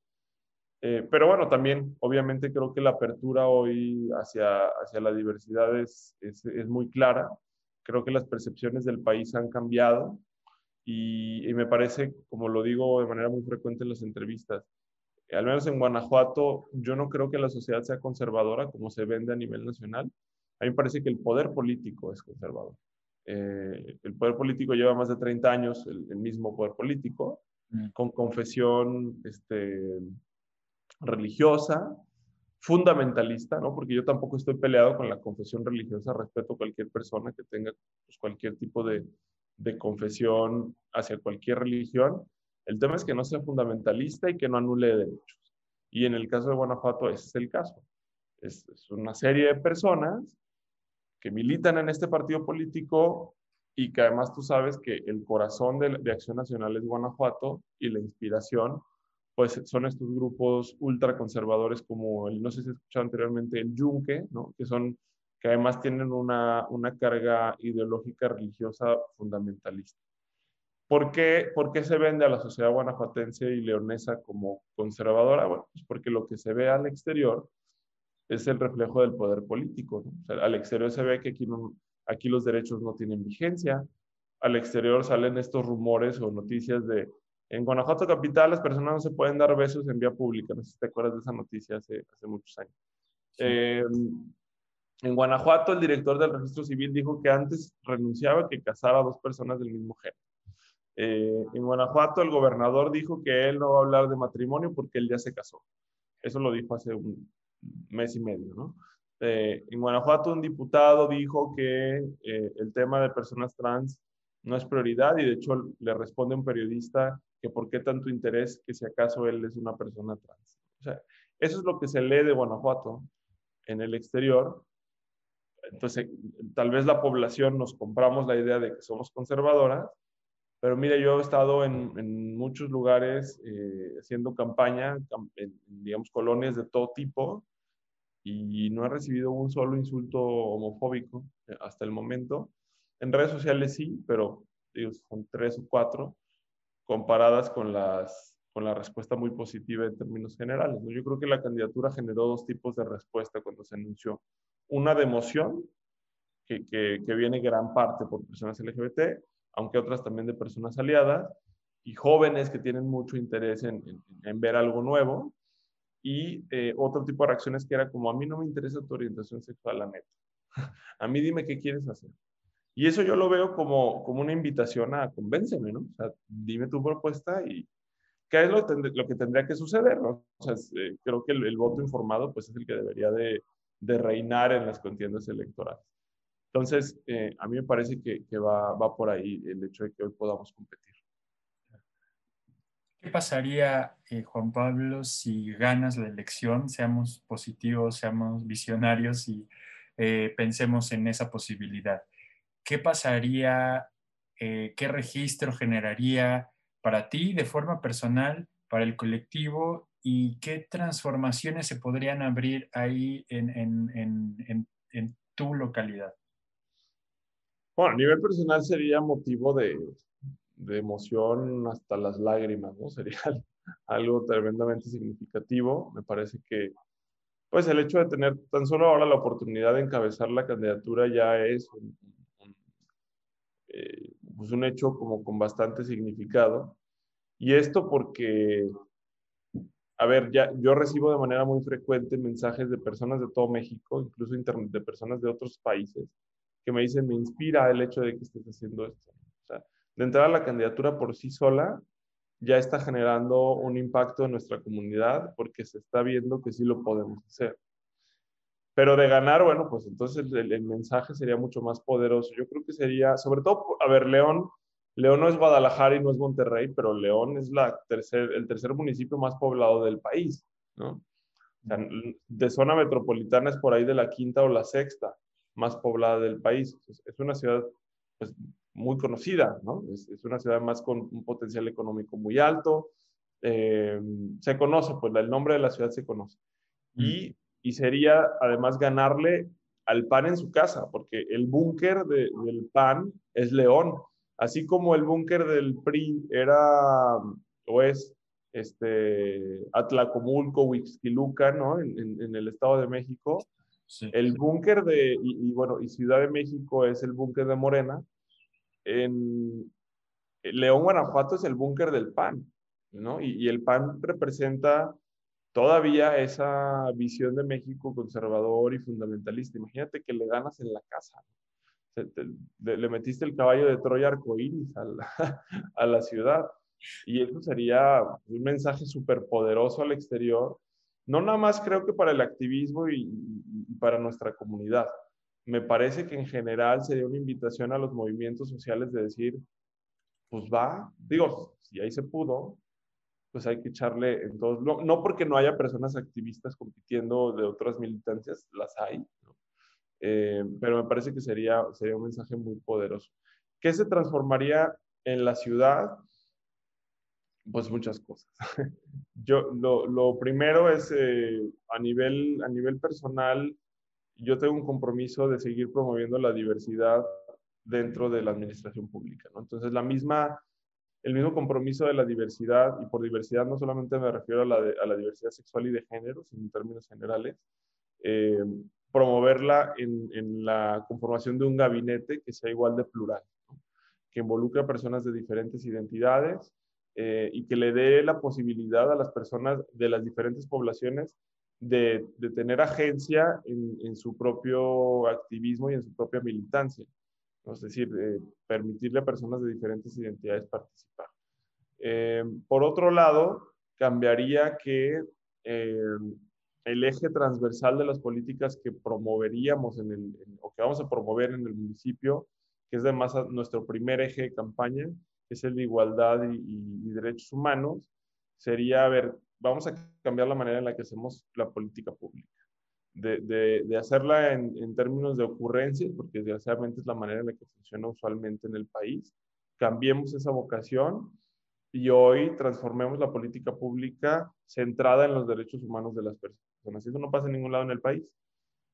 C: Eh, pero bueno, también obviamente creo que la apertura hoy hacia, hacia la diversidad es, es, es, muy clara. Creo que las percepciones del país han cambiado y, y, me parece, como lo digo de manera muy frecuente en las entrevistas, al menos en Guanajuato, yo no creo que la sociedad sea conservadora como se vende a nivel nacional. A mí me parece que el poder político es conservador. Eh, el poder político lleva más de 30 años, el, mismo poder político, mm. con confesión este, religiosa, fundamentalista, ¿no? Porque yo tampoco estoy peleado con la confesión religiosa, respeto a cualquier persona que tenga pues, cualquier tipo de, de, confesión hacia cualquier religión. El tema es que no sea fundamentalista y que no anule derechos. Y en el caso de Guanajuato ese es el caso. Es, es una serie de personas que militan en este partido político y que además tú sabes que el corazón de, Acción Nacional es Guanajuato y la inspiración, pues son estos grupos ultraconservadores como el, no sé si has escuchado anteriormente, el Yunque, que son, que además tienen una, una carga ideológica religiosa fundamentalista. ¿Por qué, ¿Por qué se vende a la sociedad guanajuatense y leonesa como conservadora? Bueno, pues porque lo que se ve al exterior es el reflejo del poder político. al exterior se ve que aquí, aquí los derechos no tienen vigencia. Al exterior salen estos rumores o noticias de, en Guanajuato capital las personas no se pueden dar besos en vía pública. No sé si te acuerdas de esa noticia hace, hace muchos años. Em, en Guanajuato, el director del registro civil dijo que antes renunciaba que casara a dos personas del mismo género. Eh, en Guanajuato, el gobernador dijo que él no va a hablar de matrimonio porque él ya se casó. Eso lo dijo hace un, mes y medio, ¿no? Eh, en Guanajuato un diputado dijo que eh, el tema de personas trans no es prioridad y de hecho le responde un periodista que por qué tanto interés que si acaso él es una persona trans. O sea, eso es lo que se lee de Guanajuato en el exterior. Entonces, tal vez la población nos compramos la idea de que somos conservadoras, pero mire, yo he estado en, en muchos lugares eh, haciendo campaña, en, digamos, colonias de todo tipo, y no he recibido un solo insulto homofóbico eh, hasta el momento. En redes sociales sí, pero son tres o cuatro comparadas con, las, con la respuesta muy positiva en términos generales. Yo creo que la candidatura generó dos tipos de respuesta cuando se anunció. Una de emoción, que, que, que viene gran parte por personas LGBT, aunque otras también de personas aliadas, y jóvenes que tienen mucho interés en, en, en ver algo nuevo, y eh, otro tipo de reacciones que era como, a mí no me interesa tu orientación sexual, la neta. a mí dime qué quieres hacer. Y eso yo lo veo como, como una invitación a convénceme, ¿no? O sea, dime tu propuesta y qué es lo, lo que tendría que suceder, ¿no? O sea, eh, creo que el, voto informado, pues es el que debería de, de reinar en las contiendas electorales. Entonces, eh, a mí me parece que, que va, va por ahí el hecho de que hoy podamos competir.
B: ¿Qué pasaría, eh, Juan Pablo, si ganas la elección, seamos positivos, seamos visionarios y eh, pensemos en esa posibilidad? ¿Qué pasaría, eh, qué registro generaría para ti de forma personal, para el colectivo y qué transformaciones se podrían abrir ahí en, en, en, en tu localidad?
C: Bueno, a nivel personal sería motivo de, de emoción hasta las lágrimas, ¿no? Sería algo tremendamente significativo. Me parece que, pues, el hecho de tener tan solo ahora la oportunidad de encabezar la candidatura ya es un, eh, pues un hecho como con bastante significado. Y esto porque, a ver, ya yo recibo de manera muy frecuente mensajes de personas de todo México, incluso de personas de otros países, que me dicen, me inspira el hecho de que estés haciendo esto. O sea, de entrar a la candidatura por sí sola ya está generando un impacto en nuestra comunidad porque se está viendo que sí lo podemos hacer. Pero de ganar, bueno, pues entonces el, mensaje sería mucho más poderoso. Yo creo que sería, sobre todo, a ver, León, León no es Guadalajara y no es Monterrey, pero León es la tercer, el tercer municipio más poblado del país, ¿no? de zona metropolitana es por ahí de la quinta o la sexta más poblada del país. Es una ciudad pues, muy conocida, ¿no? Es, una ciudad más con un potencial económico muy alto. Eh, se conoce, pues el nombre de la ciudad se conoce. Y, y, sería además ganarle al PAN en su casa, porque el búnker del PAN es León, así como el búnker del PRI era o es este, Atlacomulco, Huixquiluca, ¿no? En, en, el Estado de México. El búnker de, y, bueno, y Ciudad de México es el búnker de Morena, en León, Guanajuato es el búnker del PAN, ¿no? Y, el PAN representa todavía esa visión de México conservador y fundamentalista. Imagínate que le ganas en la casa. le, metiste el caballo de Troya arcoíris a la, la ciudad. Y eso sería un mensaje súper poderoso al exterior. No nada más creo que para el activismo y para nuestra comunidad, me parece que en general sería una invitación a los movimientos sociales de decir, pues va, digo, si ahí se pudo, pues hay que echarle en todos, no, no porque no haya personas activistas compitiendo de otras militancias, las hay, eh, pero me parece que sería, sería un mensaje muy poderoso. ¿Qué se transformaría en la ciudad? Pues muchas cosas. Yo, lo, lo primero es eh, a, nivel, a nivel personal, yo tengo un compromiso de seguir promoviendo la diversidad dentro de la administración pública. ¿no? Entonces, la misma, el mismo compromiso de la diversidad, y por diversidad no solamente me refiero a la, a la diversidad sexual y de género, sino en términos generales, eh, promoverla en, en, la conformación de un gabinete que sea igual de plural, que involucre a personas de diferentes identidades eh, y que le dé la posibilidad a las personas de las diferentes poblaciones de, tener agencia en, su propio activismo y en su propia militancia. Es decir, permitirle a personas de diferentes identidades participar. Eh, por otro lado, cambiaría que eh, el eje transversal de las políticas que promoveríamos en el, o que vamos a promover en el municipio, que es además nuestro primer eje de campaña, es el de igualdad y, y derechos humanos, sería ver vamos a cambiar la manera en la que hacemos la política pública. De, de, hacerla en, en, términos de ocurrencias, porque desgraciadamente es la manera en la que funciona usualmente en el país. Cambiemos esa vocación y hoy transformemos la política pública centrada en los derechos humanos de las personas. Eso no pasa en ningún lado en el país.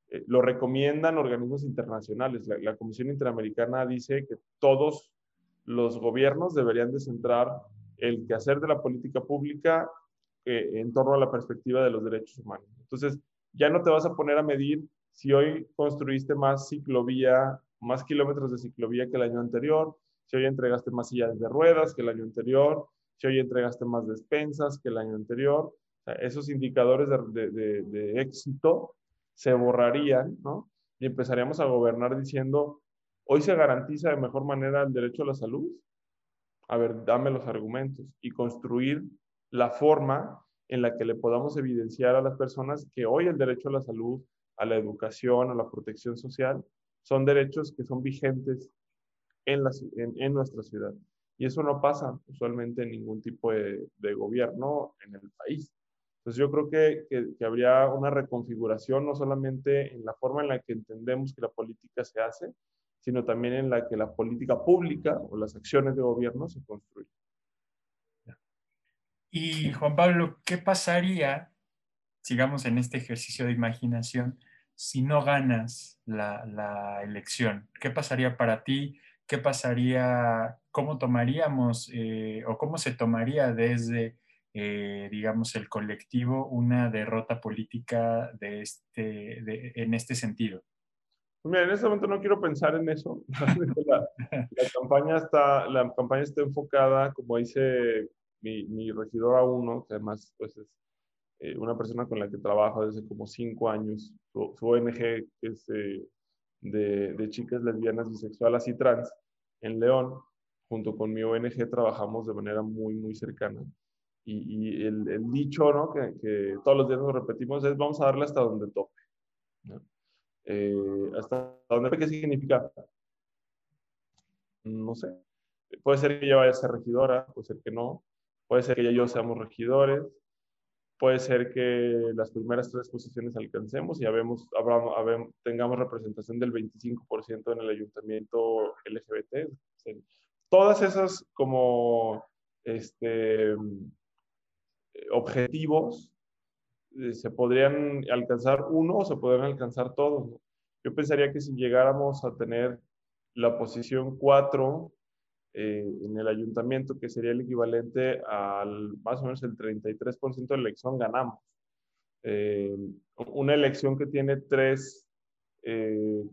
C: Eh, lo recomiendan organismos internacionales. La, la Comisión Interamericana dice que todos los gobiernos deberían de centrar el quehacer de la política pública en torno a la perspectiva de los derechos humanos. Entonces, ya no te vas a poner a medir si hoy construiste más ciclovía, más kilómetros de ciclovía que el año anterior, si hoy entregaste más sillas de ruedas que el año anterior, si hoy entregaste más despensas que el año anterior. esos indicadores de, de, de, éxito se borrarían, ¿no? Y empezaríamos a gobernar diciendo, hoy se garantiza de mejor manera el derecho a la salud. A ver, dame los argumentos y construir la forma en la que le podamos evidenciar a las personas que hoy el derecho a la salud, a la educación, a la protección social, son derechos que son vigentes en, la, en, nuestra ciudad. Y eso no pasa usualmente en ningún tipo de, gobierno en el país. Entonces yo creo que, que, que, habría una reconfiguración no solamente en la forma en la que entendemos que la política se hace, sino también en la que la política pública o las acciones de gobierno se construyen.
B: Y Juan Pablo, ¿qué pasaría, sigamos en este ejercicio de imaginación, si no ganas la, elección? ¿Qué pasaría para ti? ¿qué pasaría, cómo tomaríamos eh, o cómo se tomaría desde, eh, digamos, el colectivo una derrota política de este, en este sentido?
C: Pues mira, en este momento no quiero pensar en eso. la, campaña está, la campaña está enfocada, como dice mi, regidora uno, que además pues, es eh, una persona con la que trabajo desde como cinco años. Su, ONG es eh, de, chicas lesbianas, bisexuales y trans en León. Junto con mi ONG trabajamos de manera muy, muy cercana. Y, el, dicho ¿no? que, que, todos los días nos repetimos es vamos a darle hasta donde tope. ¿no? Eh, hasta donde qué significa no sé puede ser que ella vaya a ser regidora puede ser que no puede ser que yo seamos regidores puede ser que las primeras tres posiciones alcancemos y habemos, tengamos representación del 25% en el ayuntamiento LGBT. Todas esas como este, objetivos eh, se podrían alcanzar uno o se podrían alcanzar todos. Yo pensaría que si llegáramos a tener la posición 4 eh, en el ayuntamiento, que sería el equivalente al más o menos el 33% de elección, ganamos. Eh, una elección que tiene tres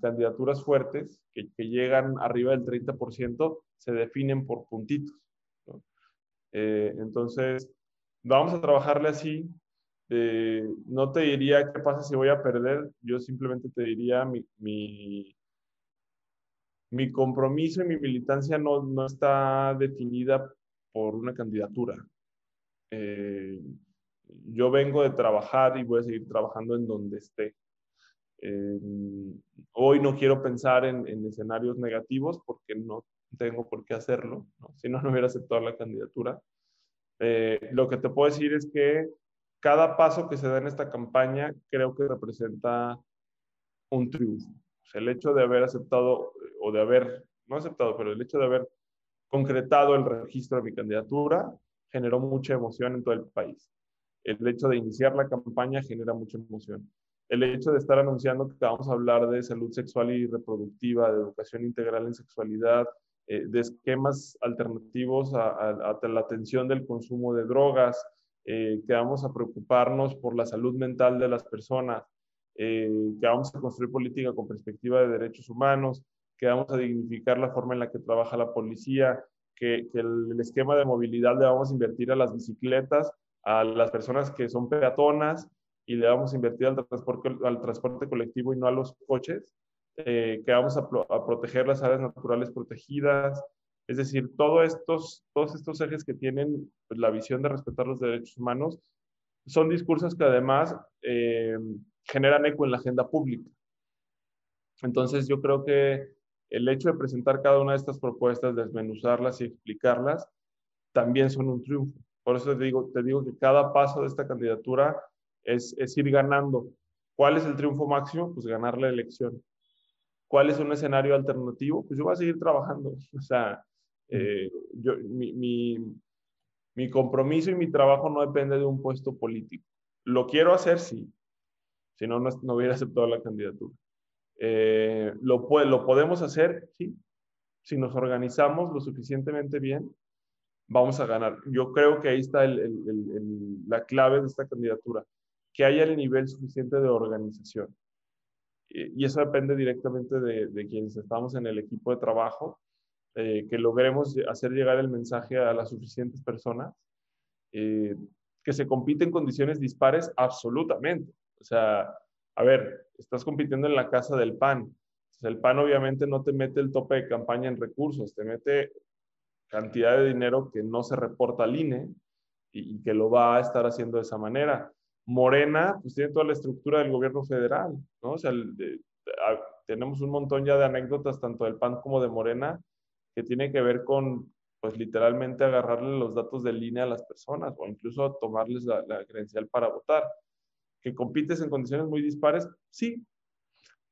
C: candidaturas fuertes, que, llegan arriba del 30%, se definen por puntitos. entonces, vamos a trabajarle así, eh, no te diría qué pasa si voy a perder, yo simplemente te diría mi, mi, mi compromiso y mi militancia no, no, está definida por una candidatura. Eh, yo vengo de trabajar y voy a seguir trabajando en donde esté. Eh, hoy no quiero pensar en, en, escenarios negativos porque no tengo por qué hacerlo, si no, no hubiera aceptado la candidatura. lo que te puedo decir es que cada paso que se da en esta campaña creo que representa un triunfo. El hecho de haber aceptado o de haber, no aceptado, pero el hecho de haber concretado el registro de mi candidatura generó mucha emoción en todo el país. El hecho de iniciar la campaña genera mucha emoción. El hecho de estar anunciando que vamos a hablar de salud sexual y reproductiva, de educación integral en sexualidad, eh, de esquemas alternativos a, a la atención del consumo de drogas, eh, que vamos a preocuparnos por la salud mental de las personas, eh, que vamos a construir política con perspectiva de derechos humanos, que vamos a dignificar la forma en la que trabaja la policía, que, el, esquema de movilidad le vamos a invertir a las bicicletas, a las personas que son peatonas y le vamos a invertir al transporte, al transporte colectivo y no a los coches, eh, que vamos a, a proteger las áreas naturales protegidas, es decir, todos estos, todos estos ejes que tienen pues, la visión de respetar los derechos humanos son discursos que además eh, generan eco en la agenda pública. Entonces yo creo que el hecho de presentar cada una de estas propuestas, desmenuzarlas y explicarlas, también son un triunfo. Por eso te digo, te digo que cada paso de esta candidatura es, es ir ganando. ¿Cuál es el triunfo máximo? Pues ganar la elección. ¿Cuál es un escenario alternativo? Pues yo voy a seguir trabajando. O sea, eh, yo, mi, mi, mi, compromiso y mi trabajo no depende de un puesto político. Lo quiero hacer, sí. Si no, no, hubiera aceptado la candidatura. Eh, lo, lo podemos hacer, sí. Si nos organizamos lo suficientemente bien, vamos a ganar. Yo creo que ahí está el, el, la clave de esta candidatura, que haya el nivel suficiente de organización. Y eso depende directamente de, de quienes estamos en el equipo de trabajo eh, que logremos hacer llegar el mensaje a las suficientes personas, eh, que se compite en condiciones dispares, absolutamente. O sea, a ver, estás compitiendo en la casa del PAN. el PAN obviamente no te mete el tope de campaña en recursos, te mete cantidad de dinero que no se reporta al INE y, que lo va a estar haciendo de esa manera. Morena, pues tiene toda la estructura del gobierno federal, ¿no? O sea, tenemos un montón ya de anécdotas tanto del PAN como de Morena que tiene que ver con, pues literalmente agarrarle los datos de línea a las personas o incluso tomarles la, credencial para votar. ¿Que compites en condiciones muy dispares? Sí,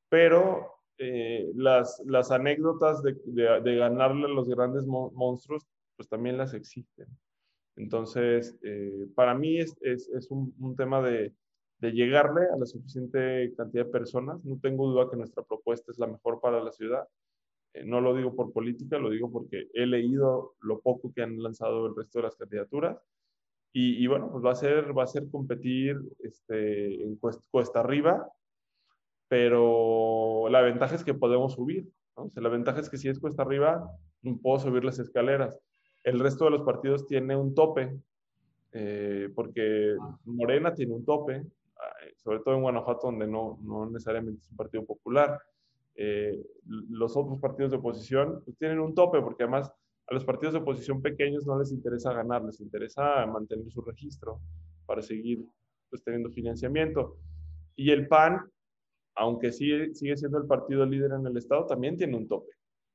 C: pero eh, las, las anécdotas de, de, ganarle a los grandes monstruos, pues también las existen. Entonces, eh, para mí es, es, es un, un, tema de, de, llegarle a la suficiente cantidad de personas. No tengo duda que nuestra propuesta es la mejor para la ciudad. Eh, no lo digo por política, lo digo porque he leído lo poco que han lanzado el resto de las candidaturas. Y, bueno, pues va a ser, va a ser competir este, en cuesta, arriba, pero la ventaja es que podemos subir. ¿no? la ventaja es que si es cuesta arriba, puedo subir las escaleras. El resto de los partidos tiene un tope, eh, porque Morena tiene un tope, sobre todo en Guanajuato, donde no, no necesariamente es un partido popular. Eh, los otros partidos de oposición pues, tienen un tope, porque además a los partidos de oposición pequeños no les interesa ganar, les interesa mantener su registro para seguir pues, teniendo financiamiento. Y el PAN, aunque sigue, sigue siendo el partido líder en el Estado, también tiene un tope.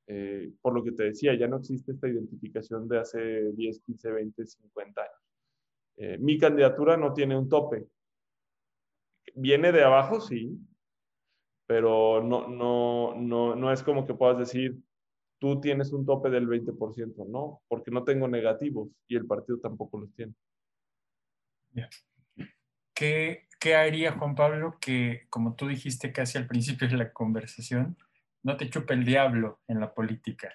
C: Eh, por lo que te decía, ya no existe esta identificación de hace 10, 15, 20, 50 años. Eh, mi candidatura no tiene un tope. Viene de abajo, sí, pero no, no, no, no es como que puedas decir, tú tienes un tope del 20%, no, porque no tengo negativos y el partido tampoco los tiene.
B: ¿Qué, ¿Qué haría Juan Pablo que, como tú dijiste casi al principio de la conversación, no te chupe el diablo en la política?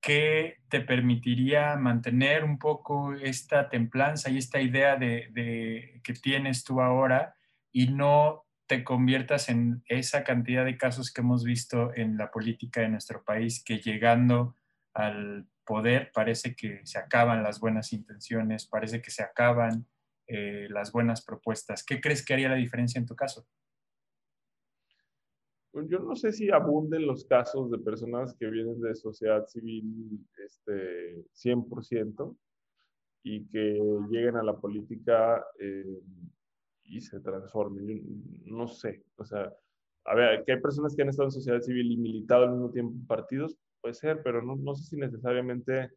B: ¿Qué te permitiría mantener un poco esta templanza y esta idea de, de, que tienes tú ahora y no te conviertas en esa cantidad de casos que hemos visto en la política de nuestro país, que llegando al poder parece que se acaban las buenas intenciones, parece que se acaban eh, las buenas propuestas. ¿Qué crees que haría la diferencia en tu caso?
C: Pues, yo no sé si abunden los casos de personas que vienen de sociedad civil este, 100% y que lleguen a la política eh, y se transformen. Yo no sé, o sea, a ver, que hay personas que han estado en sociedad civil y militado al mismo tiempo en partidos, puede ser, pero no, no sé si necesariamente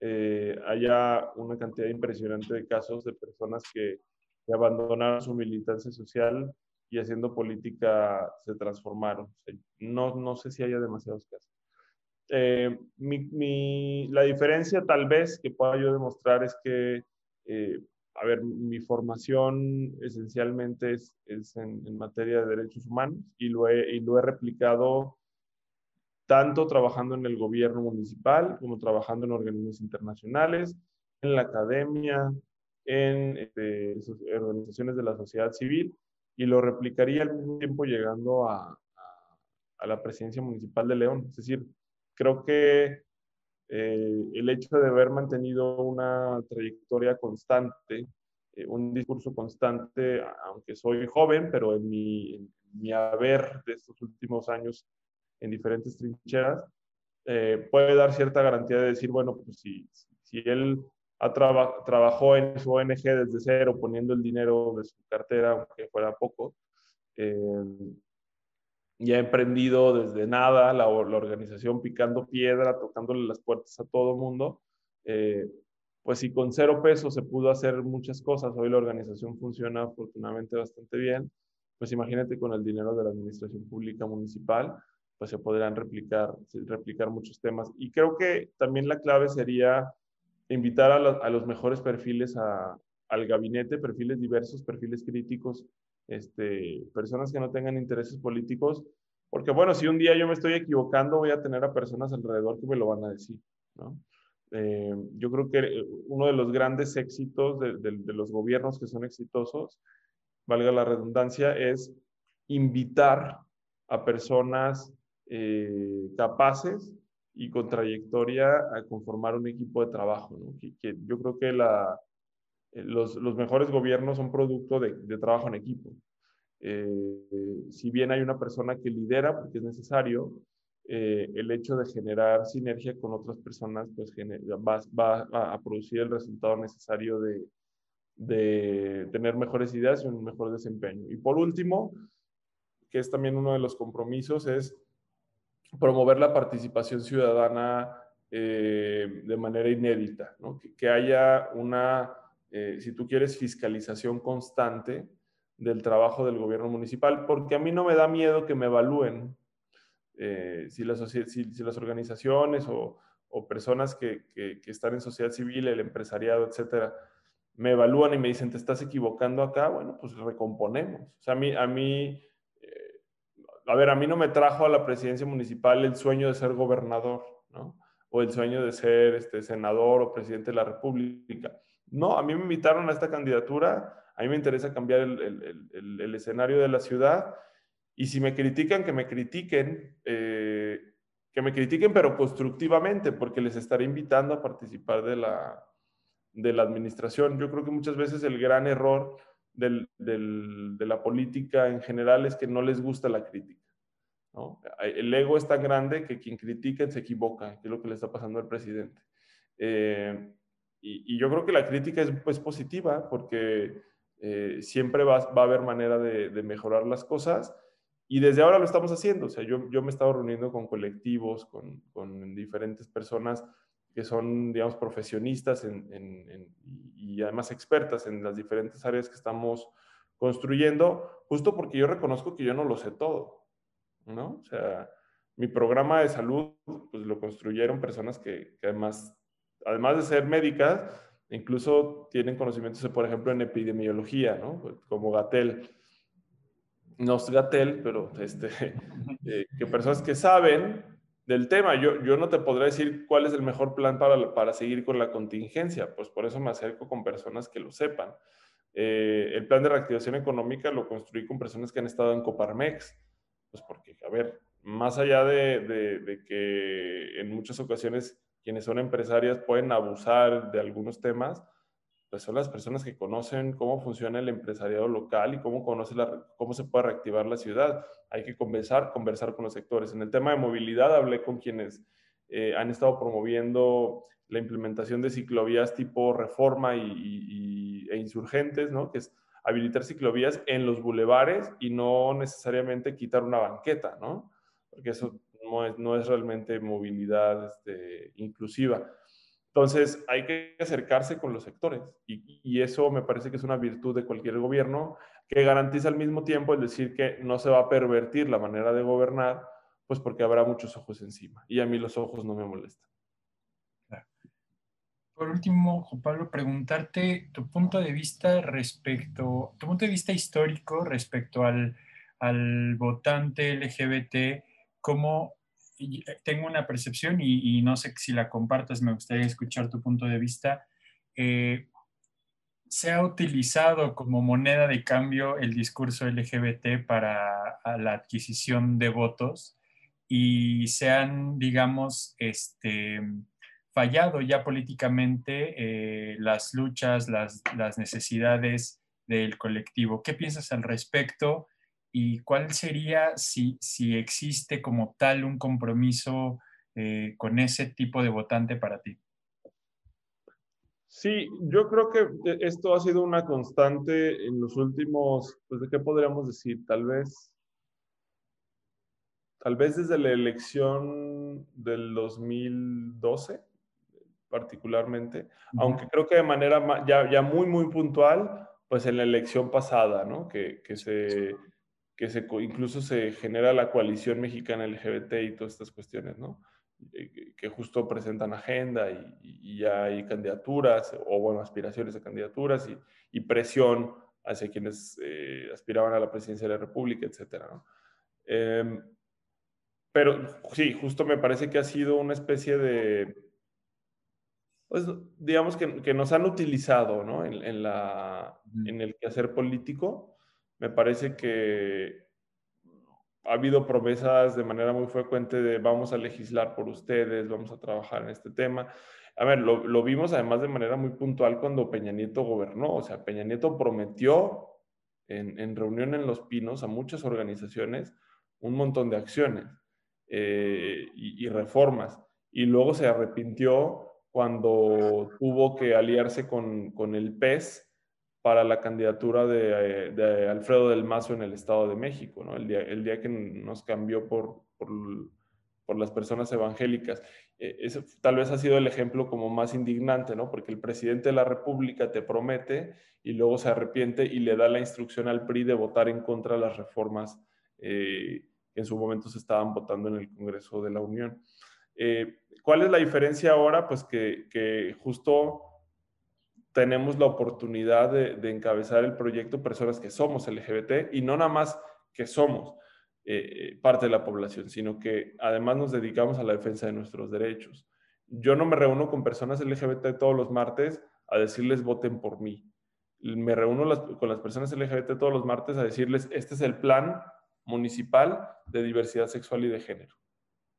C: eh, haya una cantidad impresionante de casos de personas que, que abandonaron su militancia social y haciendo política se transformaron. no, no sé si haya demasiados casos. Eh, mi, la diferencia tal vez que pueda yo demostrar es que, eh, a ver, mi formación esencialmente es, es en, en, materia de derechos humanos y lo, he, y lo he replicado tanto trabajando en el gobierno municipal como trabajando en organismos internacionales, en la academia, en este, organizaciones de la sociedad civil y lo replicaría al mismo tiempo llegando a, a, la presidencia municipal de León. Es decir, creo que eh, el hecho de haber mantenido una trayectoria constante, eh, un discurso constante, aunque soy joven, pero en mi, en mi haber de estos últimos años en diferentes trincheras, eh, puede dar cierta garantía de decir, bueno, pues si, si él ha trabajó en su ONG desde cero, poniendo el dinero de su cartera, aunque fuera poco, eh, y ha emprendido desde nada la, organización picando piedra, tocándole las puertas a todo mundo. Eh, pues si con cero pesos se pudo hacer muchas cosas, hoy la organización funciona afortunadamente bastante bien, pues imagínate con el dinero de la administración pública municipal, pues se podrán replicar, replicar muchos temas. Y creo que también la clave sería invitar a, los mejores perfiles al gabinete, perfiles diversos, perfiles críticos, este, personas que no tengan intereses políticos, porque bueno, si un día yo me estoy equivocando, voy a tener a personas alrededor que me lo van a decir. Eh, yo creo que uno de los grandes éxitos de, los gobiernos que son exitosos, valga la redundancia, es invitar a personas eh, capaces y con trayectoria a conformar un equipo de trabajo. Que, yo creo que la, eh, los, los, mejores gobiernos son producto de, de trabajo en equipo. Eh, si bien hay una persona que lidera, porque es necesario, eh, el hecho de generar sinergia con otras personas pues va, va, a producir el resultado necesario de, de tener mejores ideas y un mejor desempeño. Y por último, que es también uno de los compromisos, es promover la participación ciudadana eh, de manera inédita, que, haya una, eh, si tú quieres, fiscalización constante del trabajo del gobierno municipal, porque a mí no me da miedo que me evalúen eh, si, las, organizaciones o, personas que, están en sociedad civil, el empresariado, etcétera, me evalúan y me dicen, te estás equivocando acá, bueno, pues recomponemos. O sea, a mí, a mí a ver, a mí no me trajo a la presidencia municipal el sueño de ser gobernador, ¿no? O el sueño de ser este, senador o presidente de la República. No, a mí me invitaron a esta candidatura, a mí me interesa cambiar el, escenario de la ciudad y si me critican, que me critiquen, eh, que me critiquen pero constructivamente, porque les estaré invitando a participar de la, de la administración. Yo creo que muchas veces el gran error de la política en general es que no les gusta la crítica. El ego es tan grande que quien critica se equivoca, que es lo que le está pasando al presidente. Eh, y, yo creo que la crítica es pues, positiva porque eh, siempre va, a haber manera de, mejorar las cosas y desde ahora lo estamos haciendo. O sea, yo, yo me he estado reuniendo con colectivos, con, con diferentes personas que son, digamos, profesionistas y además expertas en las diferentes áreas que estamos construyendo, justo porque yo reconozco que yo no lo sé todo, ¿no? O sea, mi programa de salud, pues lo construyeron personas que, además, además de ser médicas, incluso tienen conocimientos, por ejemplo, en epidemiología, ¿no? Como Gatel. No es Gatel, pero este, eh, que personas que saben del tema. Yo, yo no te podré decir cuál es el mejor plan para, para seguir con la contingencia, pues por eso me acerco con personas que lo sepan. Eh, el plan de reactivación económica lo construí con personas que han estado en Coparmex, pues porque, a ver, más allá de, de que en muchas ocasiones quienes son empresarias pueden abusar de algunos temas, pues son las personas que conocen cómo funciona el empresariado local y cómo, conoce la, cómo se puede reactivar la ciudad. Hay que conversar, conversar con los sectores. En el tema de movilidad hablé con quienes eh, han estado promoviendo la implementación de ciclovías tipo reforma y, e insurgentes, ¿no? que es habilitar ciclovías en los bulevares y no necesariamente quitar una banqueta, ¿no? porque eso no es, realmente movilidad este, inclusiva. Entonces, hay que acercarse con los sectores y, eso me parece que es una virtud de cualquier gobierno que garantiza al mismo tiempo el decir que no se va a pervertir la manera de gobernar, pues porque habrá muchos ojos encima y a mí los ojos no me molestan.
B: Por último, Juan Pablo, preguntarte tu punto de vista respecto, tu punto de vista histórico respecto al, al votante LGBT, cómo tengo una percepción y, no sé si la compartas, me gustaría escuchar tu punto de vista. Eh, se ha utilizado como moneda de cambio el discurso LGBT para la adquisición de votos y se han, digamos, este, fallado ya políticamente eh, las luchas, las, las necesidades del colectivo. ¿Qué piensas al respecto? Y cuál sería si, si existe como tal un compromiso eh, con ese tipo de votante para ti.
C: Sí, yo creo que esto ha sido una constante en los últimos, pues de qué podríamos decir, tal vez, tal vez desde la elección del 2012 particularmente, aunque creo que de manera ya, ya muy, muy puntual, pues en la elección pasada, ¿no? Que, que se que se, incluso se genera la coalición mexicana LGBT y todas estas cuestiones, ¿no? Eh, que justo presentan agenda y, ya hay candidaturas o, bueno, aspiraciones a candidaturas y, presión hacia quienes eh, aspiraban a la presidencia de la República, etcétera, ¿no? Em, pero sí, justo me parece que ha sido una especie de, pues, digamos que, que, nos han utilizado, ¿no? En, en, la, en el quehacer político me parece que ha habido promesas de manera muy frecuente de vamos a legislar por ustedes, vamos a trabajar en este tema. A ver, lo, vimos además de manera muy puntual cuando Peña Nieto gobernó. O sea, Peña Nieto prometió en, reunión en Los Pinos a muchas organizaciones un montón de acciones eh, y, y reformas. Y luego se arrepintió cuando tuvo que aliarse con, con el PES para la candidatura de, de, Alfredo del Mazo en el Estado de México, ¿no? el, día, el día que nos cambió por, por, por las personas evangélicas. E, ese tal vez ha sido el ejemplo como más indignante, ¿no? porque el presidente de la República te promete y luego se arrepiente y le da la instrucción al PRI de votar en contra de las reformas eh, que en su momento se estaban votando en el Congreso de la Unión. Eh, ¿Cuál es la diferencia ahora? Pues que, que justo tenemos la oportunidad de, encabezar el proyecto personas que somos LGBT y no nada más que somos, eh, parte de la población, sino que además nos dedicamos a la defensa de nuestros derechos. Yo no me reúno con personas LGBT todos los martes a decirles voten por mí. Me reúno con las personas LGBT todos los martes a decirles, este es el plan municipal de diversidad sexual y de género.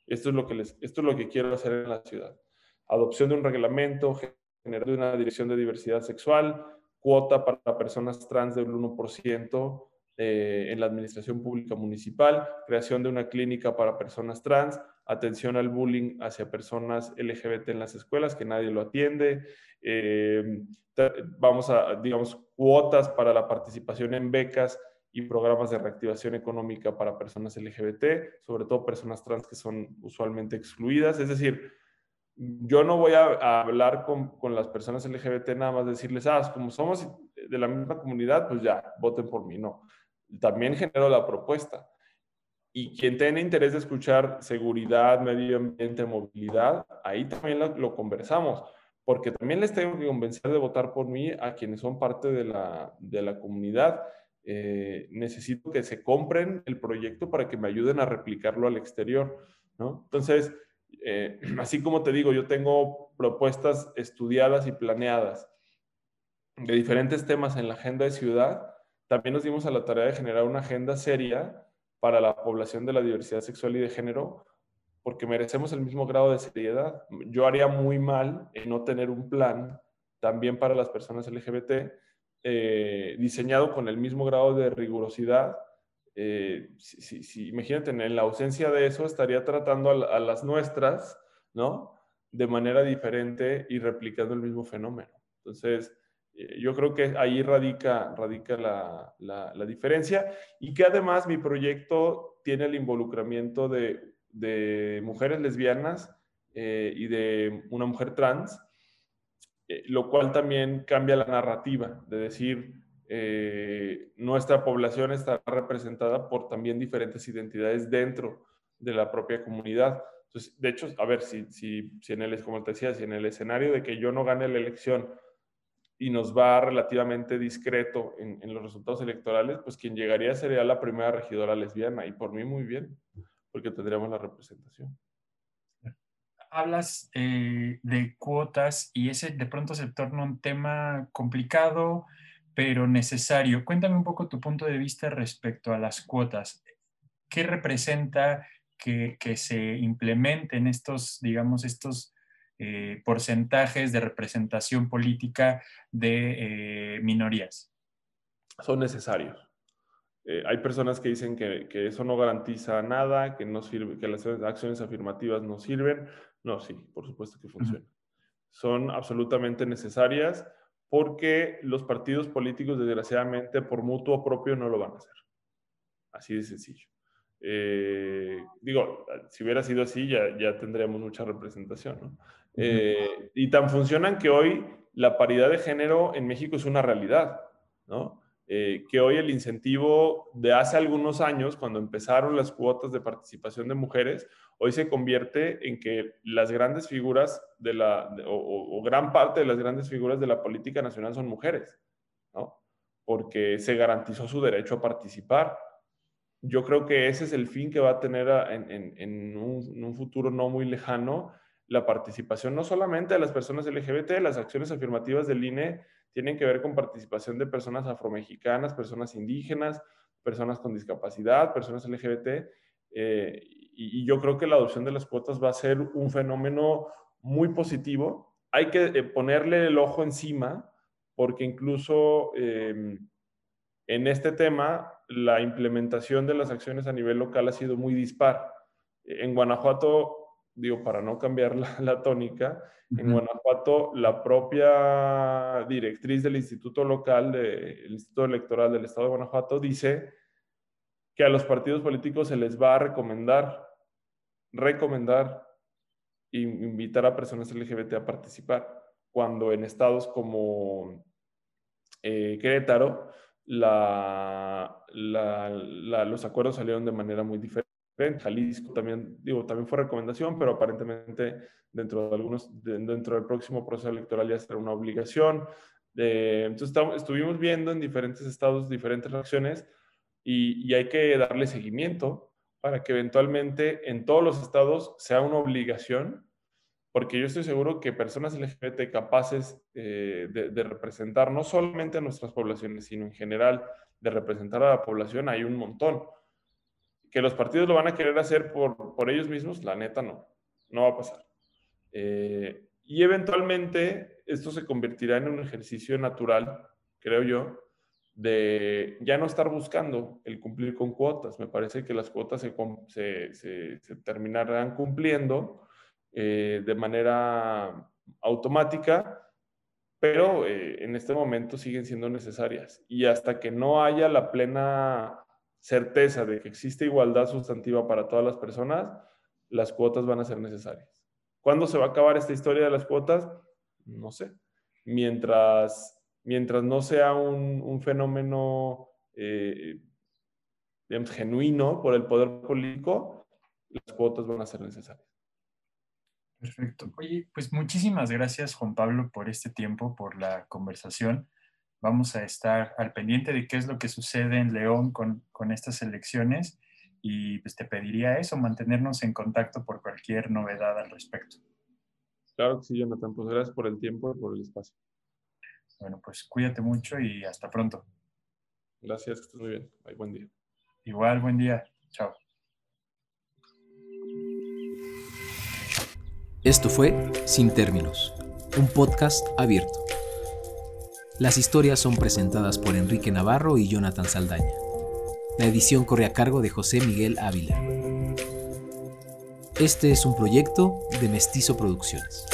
C: Esto es lo que, les, esto es lo que quiero hacer en la ciudad. Adopción de un reglamento, generar una dirección de diversidad sexual, cuota para personas trans del 1% eh, en la administración pública municipal, creación de una clínica para personas trans, atención al bullying hacia personas LGBT en las escuelas, que nadie lo atiende, eh, vamos a, digamos, cuotas para la participación en becas y programas de reactivación económica para personas LGBT, sobre todo personas trans que son usualmente excluidas. Es decir, yo no voy a, hablar con, con, las personas LGBT nada más decirles, ah, como somos de la misma comunidad, pues ya, voten por mí. No, también genero la propuesta. Y quien tenga interés de escuchar seguridad, medio ambiente, movilidad, ahí también lo, conversamos, porque también les tengo que convencer de votar por mí a quienes son parte de la, de la comunidad. Eh, necesito que se compren el proyecto para que me ayuden a replicarlo al exterior, ¿no? Entonces, eh, así como te digo, yo tengo propuestas estudiadas y planeadas de diferentes temas en la agenda de ciudad, también nos dimos a la tarea de generar una agenda seria para la población de la diversidad sexual y de género, porque merecemos el mismo grado de seriedad. Yo haría muy mal en no tener un plan también para las personas LGBT eh, diseñado con el mismo grado de rigurosidad eh, si, imagínate, en la ausencia de eso estaría tratando a, las nuestras, ¿no? De manera diferente y replicando el mismo fenómeno. Entonces, eh, yo creo que ahí radica, radica la, la, diferencia y que además mi proyecto tiene el involucramiento de, de mujeres lesbianas eh, y de una mujer trans, lo cual también cambia la narrativa de decir, eh, nuestra población está representada por también diferentes identidades dentro de la propia comunidad. Entonces, de hecho, a ver, si, si, en el, como te decía, si en el escenario de que yo no gane la elección y nos va relativamente discreto en, en los resultados electorales, pues quien llegaría sería la primera regidora lesbiana y por mí muy bien, porque tendríamos la representación
B: hablas eh, de cuotas y ese de pronto se torna un tema complicado, pero necesario. Cuéntame un poco tu punto de vista respecto a las cuotas. ¿Qué representa que, se implementen estos, digamos, estos eh, porcentajes de representación política de eh, minorías?
C: Son necesarios. Eh, hay personas que dicen que, eso no garantiza nada, que no sirve, que las acciones afirmativas no sirven. No, sí, por supuesto que funcionan. Son absolutamente necesarias porque los partidos políticos, desgraciadamente, por mutuo propio no lo van a hacer. Así de sencillo. Eh, digo, si hubiera sido así, ya, ya tendríamos mucha representación, ¿no? Eh, y tan funcionan que hoy la paridad de género en México es una realidad, ¿no? Eh, que hoy el incentivo de hace algunos años, cuando empezaron las cuotas de participación de mujeres, hoy se convierte en que las grandes figuras de la, o, gran parte de las grandes figuras de la política nacional son mujeres, ¿no? Porque se garantizó su derecho a participar. Yo creo que ese es el fin que va a tener en, un, en un futuro no muy lejano la participación no solamente de las personas LGBT, las acciones afirmativas del INE tienen que ver con participación de personas afromexicanas, personas indígenas, personas con discapacidad, personas LGBT. Eh, y, yo creo que la adopción de las cuotas va a ser un fenómeno muy positivo. Hay que eh, ponerle el ojo encima porque incluso em, en este tema la implementación de las acciones a nivel local ha sido muy dispar. En Guanajuato digo, para no cambiar la, tónica, en Guanajuato la propia directriz del Instituto Local, del Instituto Electoral del Estado de Guanajuato, dice que a los partidos políticos se les va a recomendar, recomendar invitar a personas LGBT a participar, cuando en estados como eh, Querétaro los acuerdos salieron de manera muy diferente. Jalisco también, digo, también fue recomendación, pero aparentemente dentro de algunos, dentro del próximo proceso electoral ya será una obligación. Eh, entonces estuvimos viendo en diferentes estados diferentes reacciones y, hay que darle seguimiento para que eventualmente en todos los estados sea una obligación, porque yo estoy seguro que personas LGBT capaces eh, de, representar no solamente a nuestras poblaciones, sino en general de representar a la población, hay un montón. Que los partidos lo van a querer hacer por, por ellos mismos, la neta no, no va a pasar. Eh, y eventualmente esto se convertirá en un ejercicio natural, creo yo, de ya no estar buscando el cumplir con cuotas. Me parece que las cuotas se, se, terminarán cumpliendo eh, de manera automática, pero eh, en este momento siguen siendo necesarias. Y hasta que no haya la plena certeza de que existe igualdad sustantiva para todas las personas, las cuotas van a ser necesarias. ¿Cuándo se va a acabar esta historia de las cuotas? No sé. Mientras mientras no sea un, fenómeno eh, genuino por el poder político, las cuotas van a ser necesarias.
B: Perfecto. Oye, pues muchísimas gracias Juan Pablo por este tiempo, por la conversación. Vamos a estar al pendiente de qué es lo que sucede en León con, con estas elecciones y pues te pediría eso, mantenernos en contacto por cualquier novedad al respecto.
C: Claro que sí, Jonathan. Pues gracias por el tiempo y por el espacio.
B: Bueno, pues cuídate mucho y hasta pronto.
C: Gracias, que estés muy bien. buen día.
B: Igual, buen día. Chao.
A: Esto fue Sin Términos, un podcast abierto. Las historias son presentadas por Enrique Navarro y Jonathan Saldaña. La edición corre a cargo de José Miguel Ávila. Este es un proyecto de Mestizo Producciones.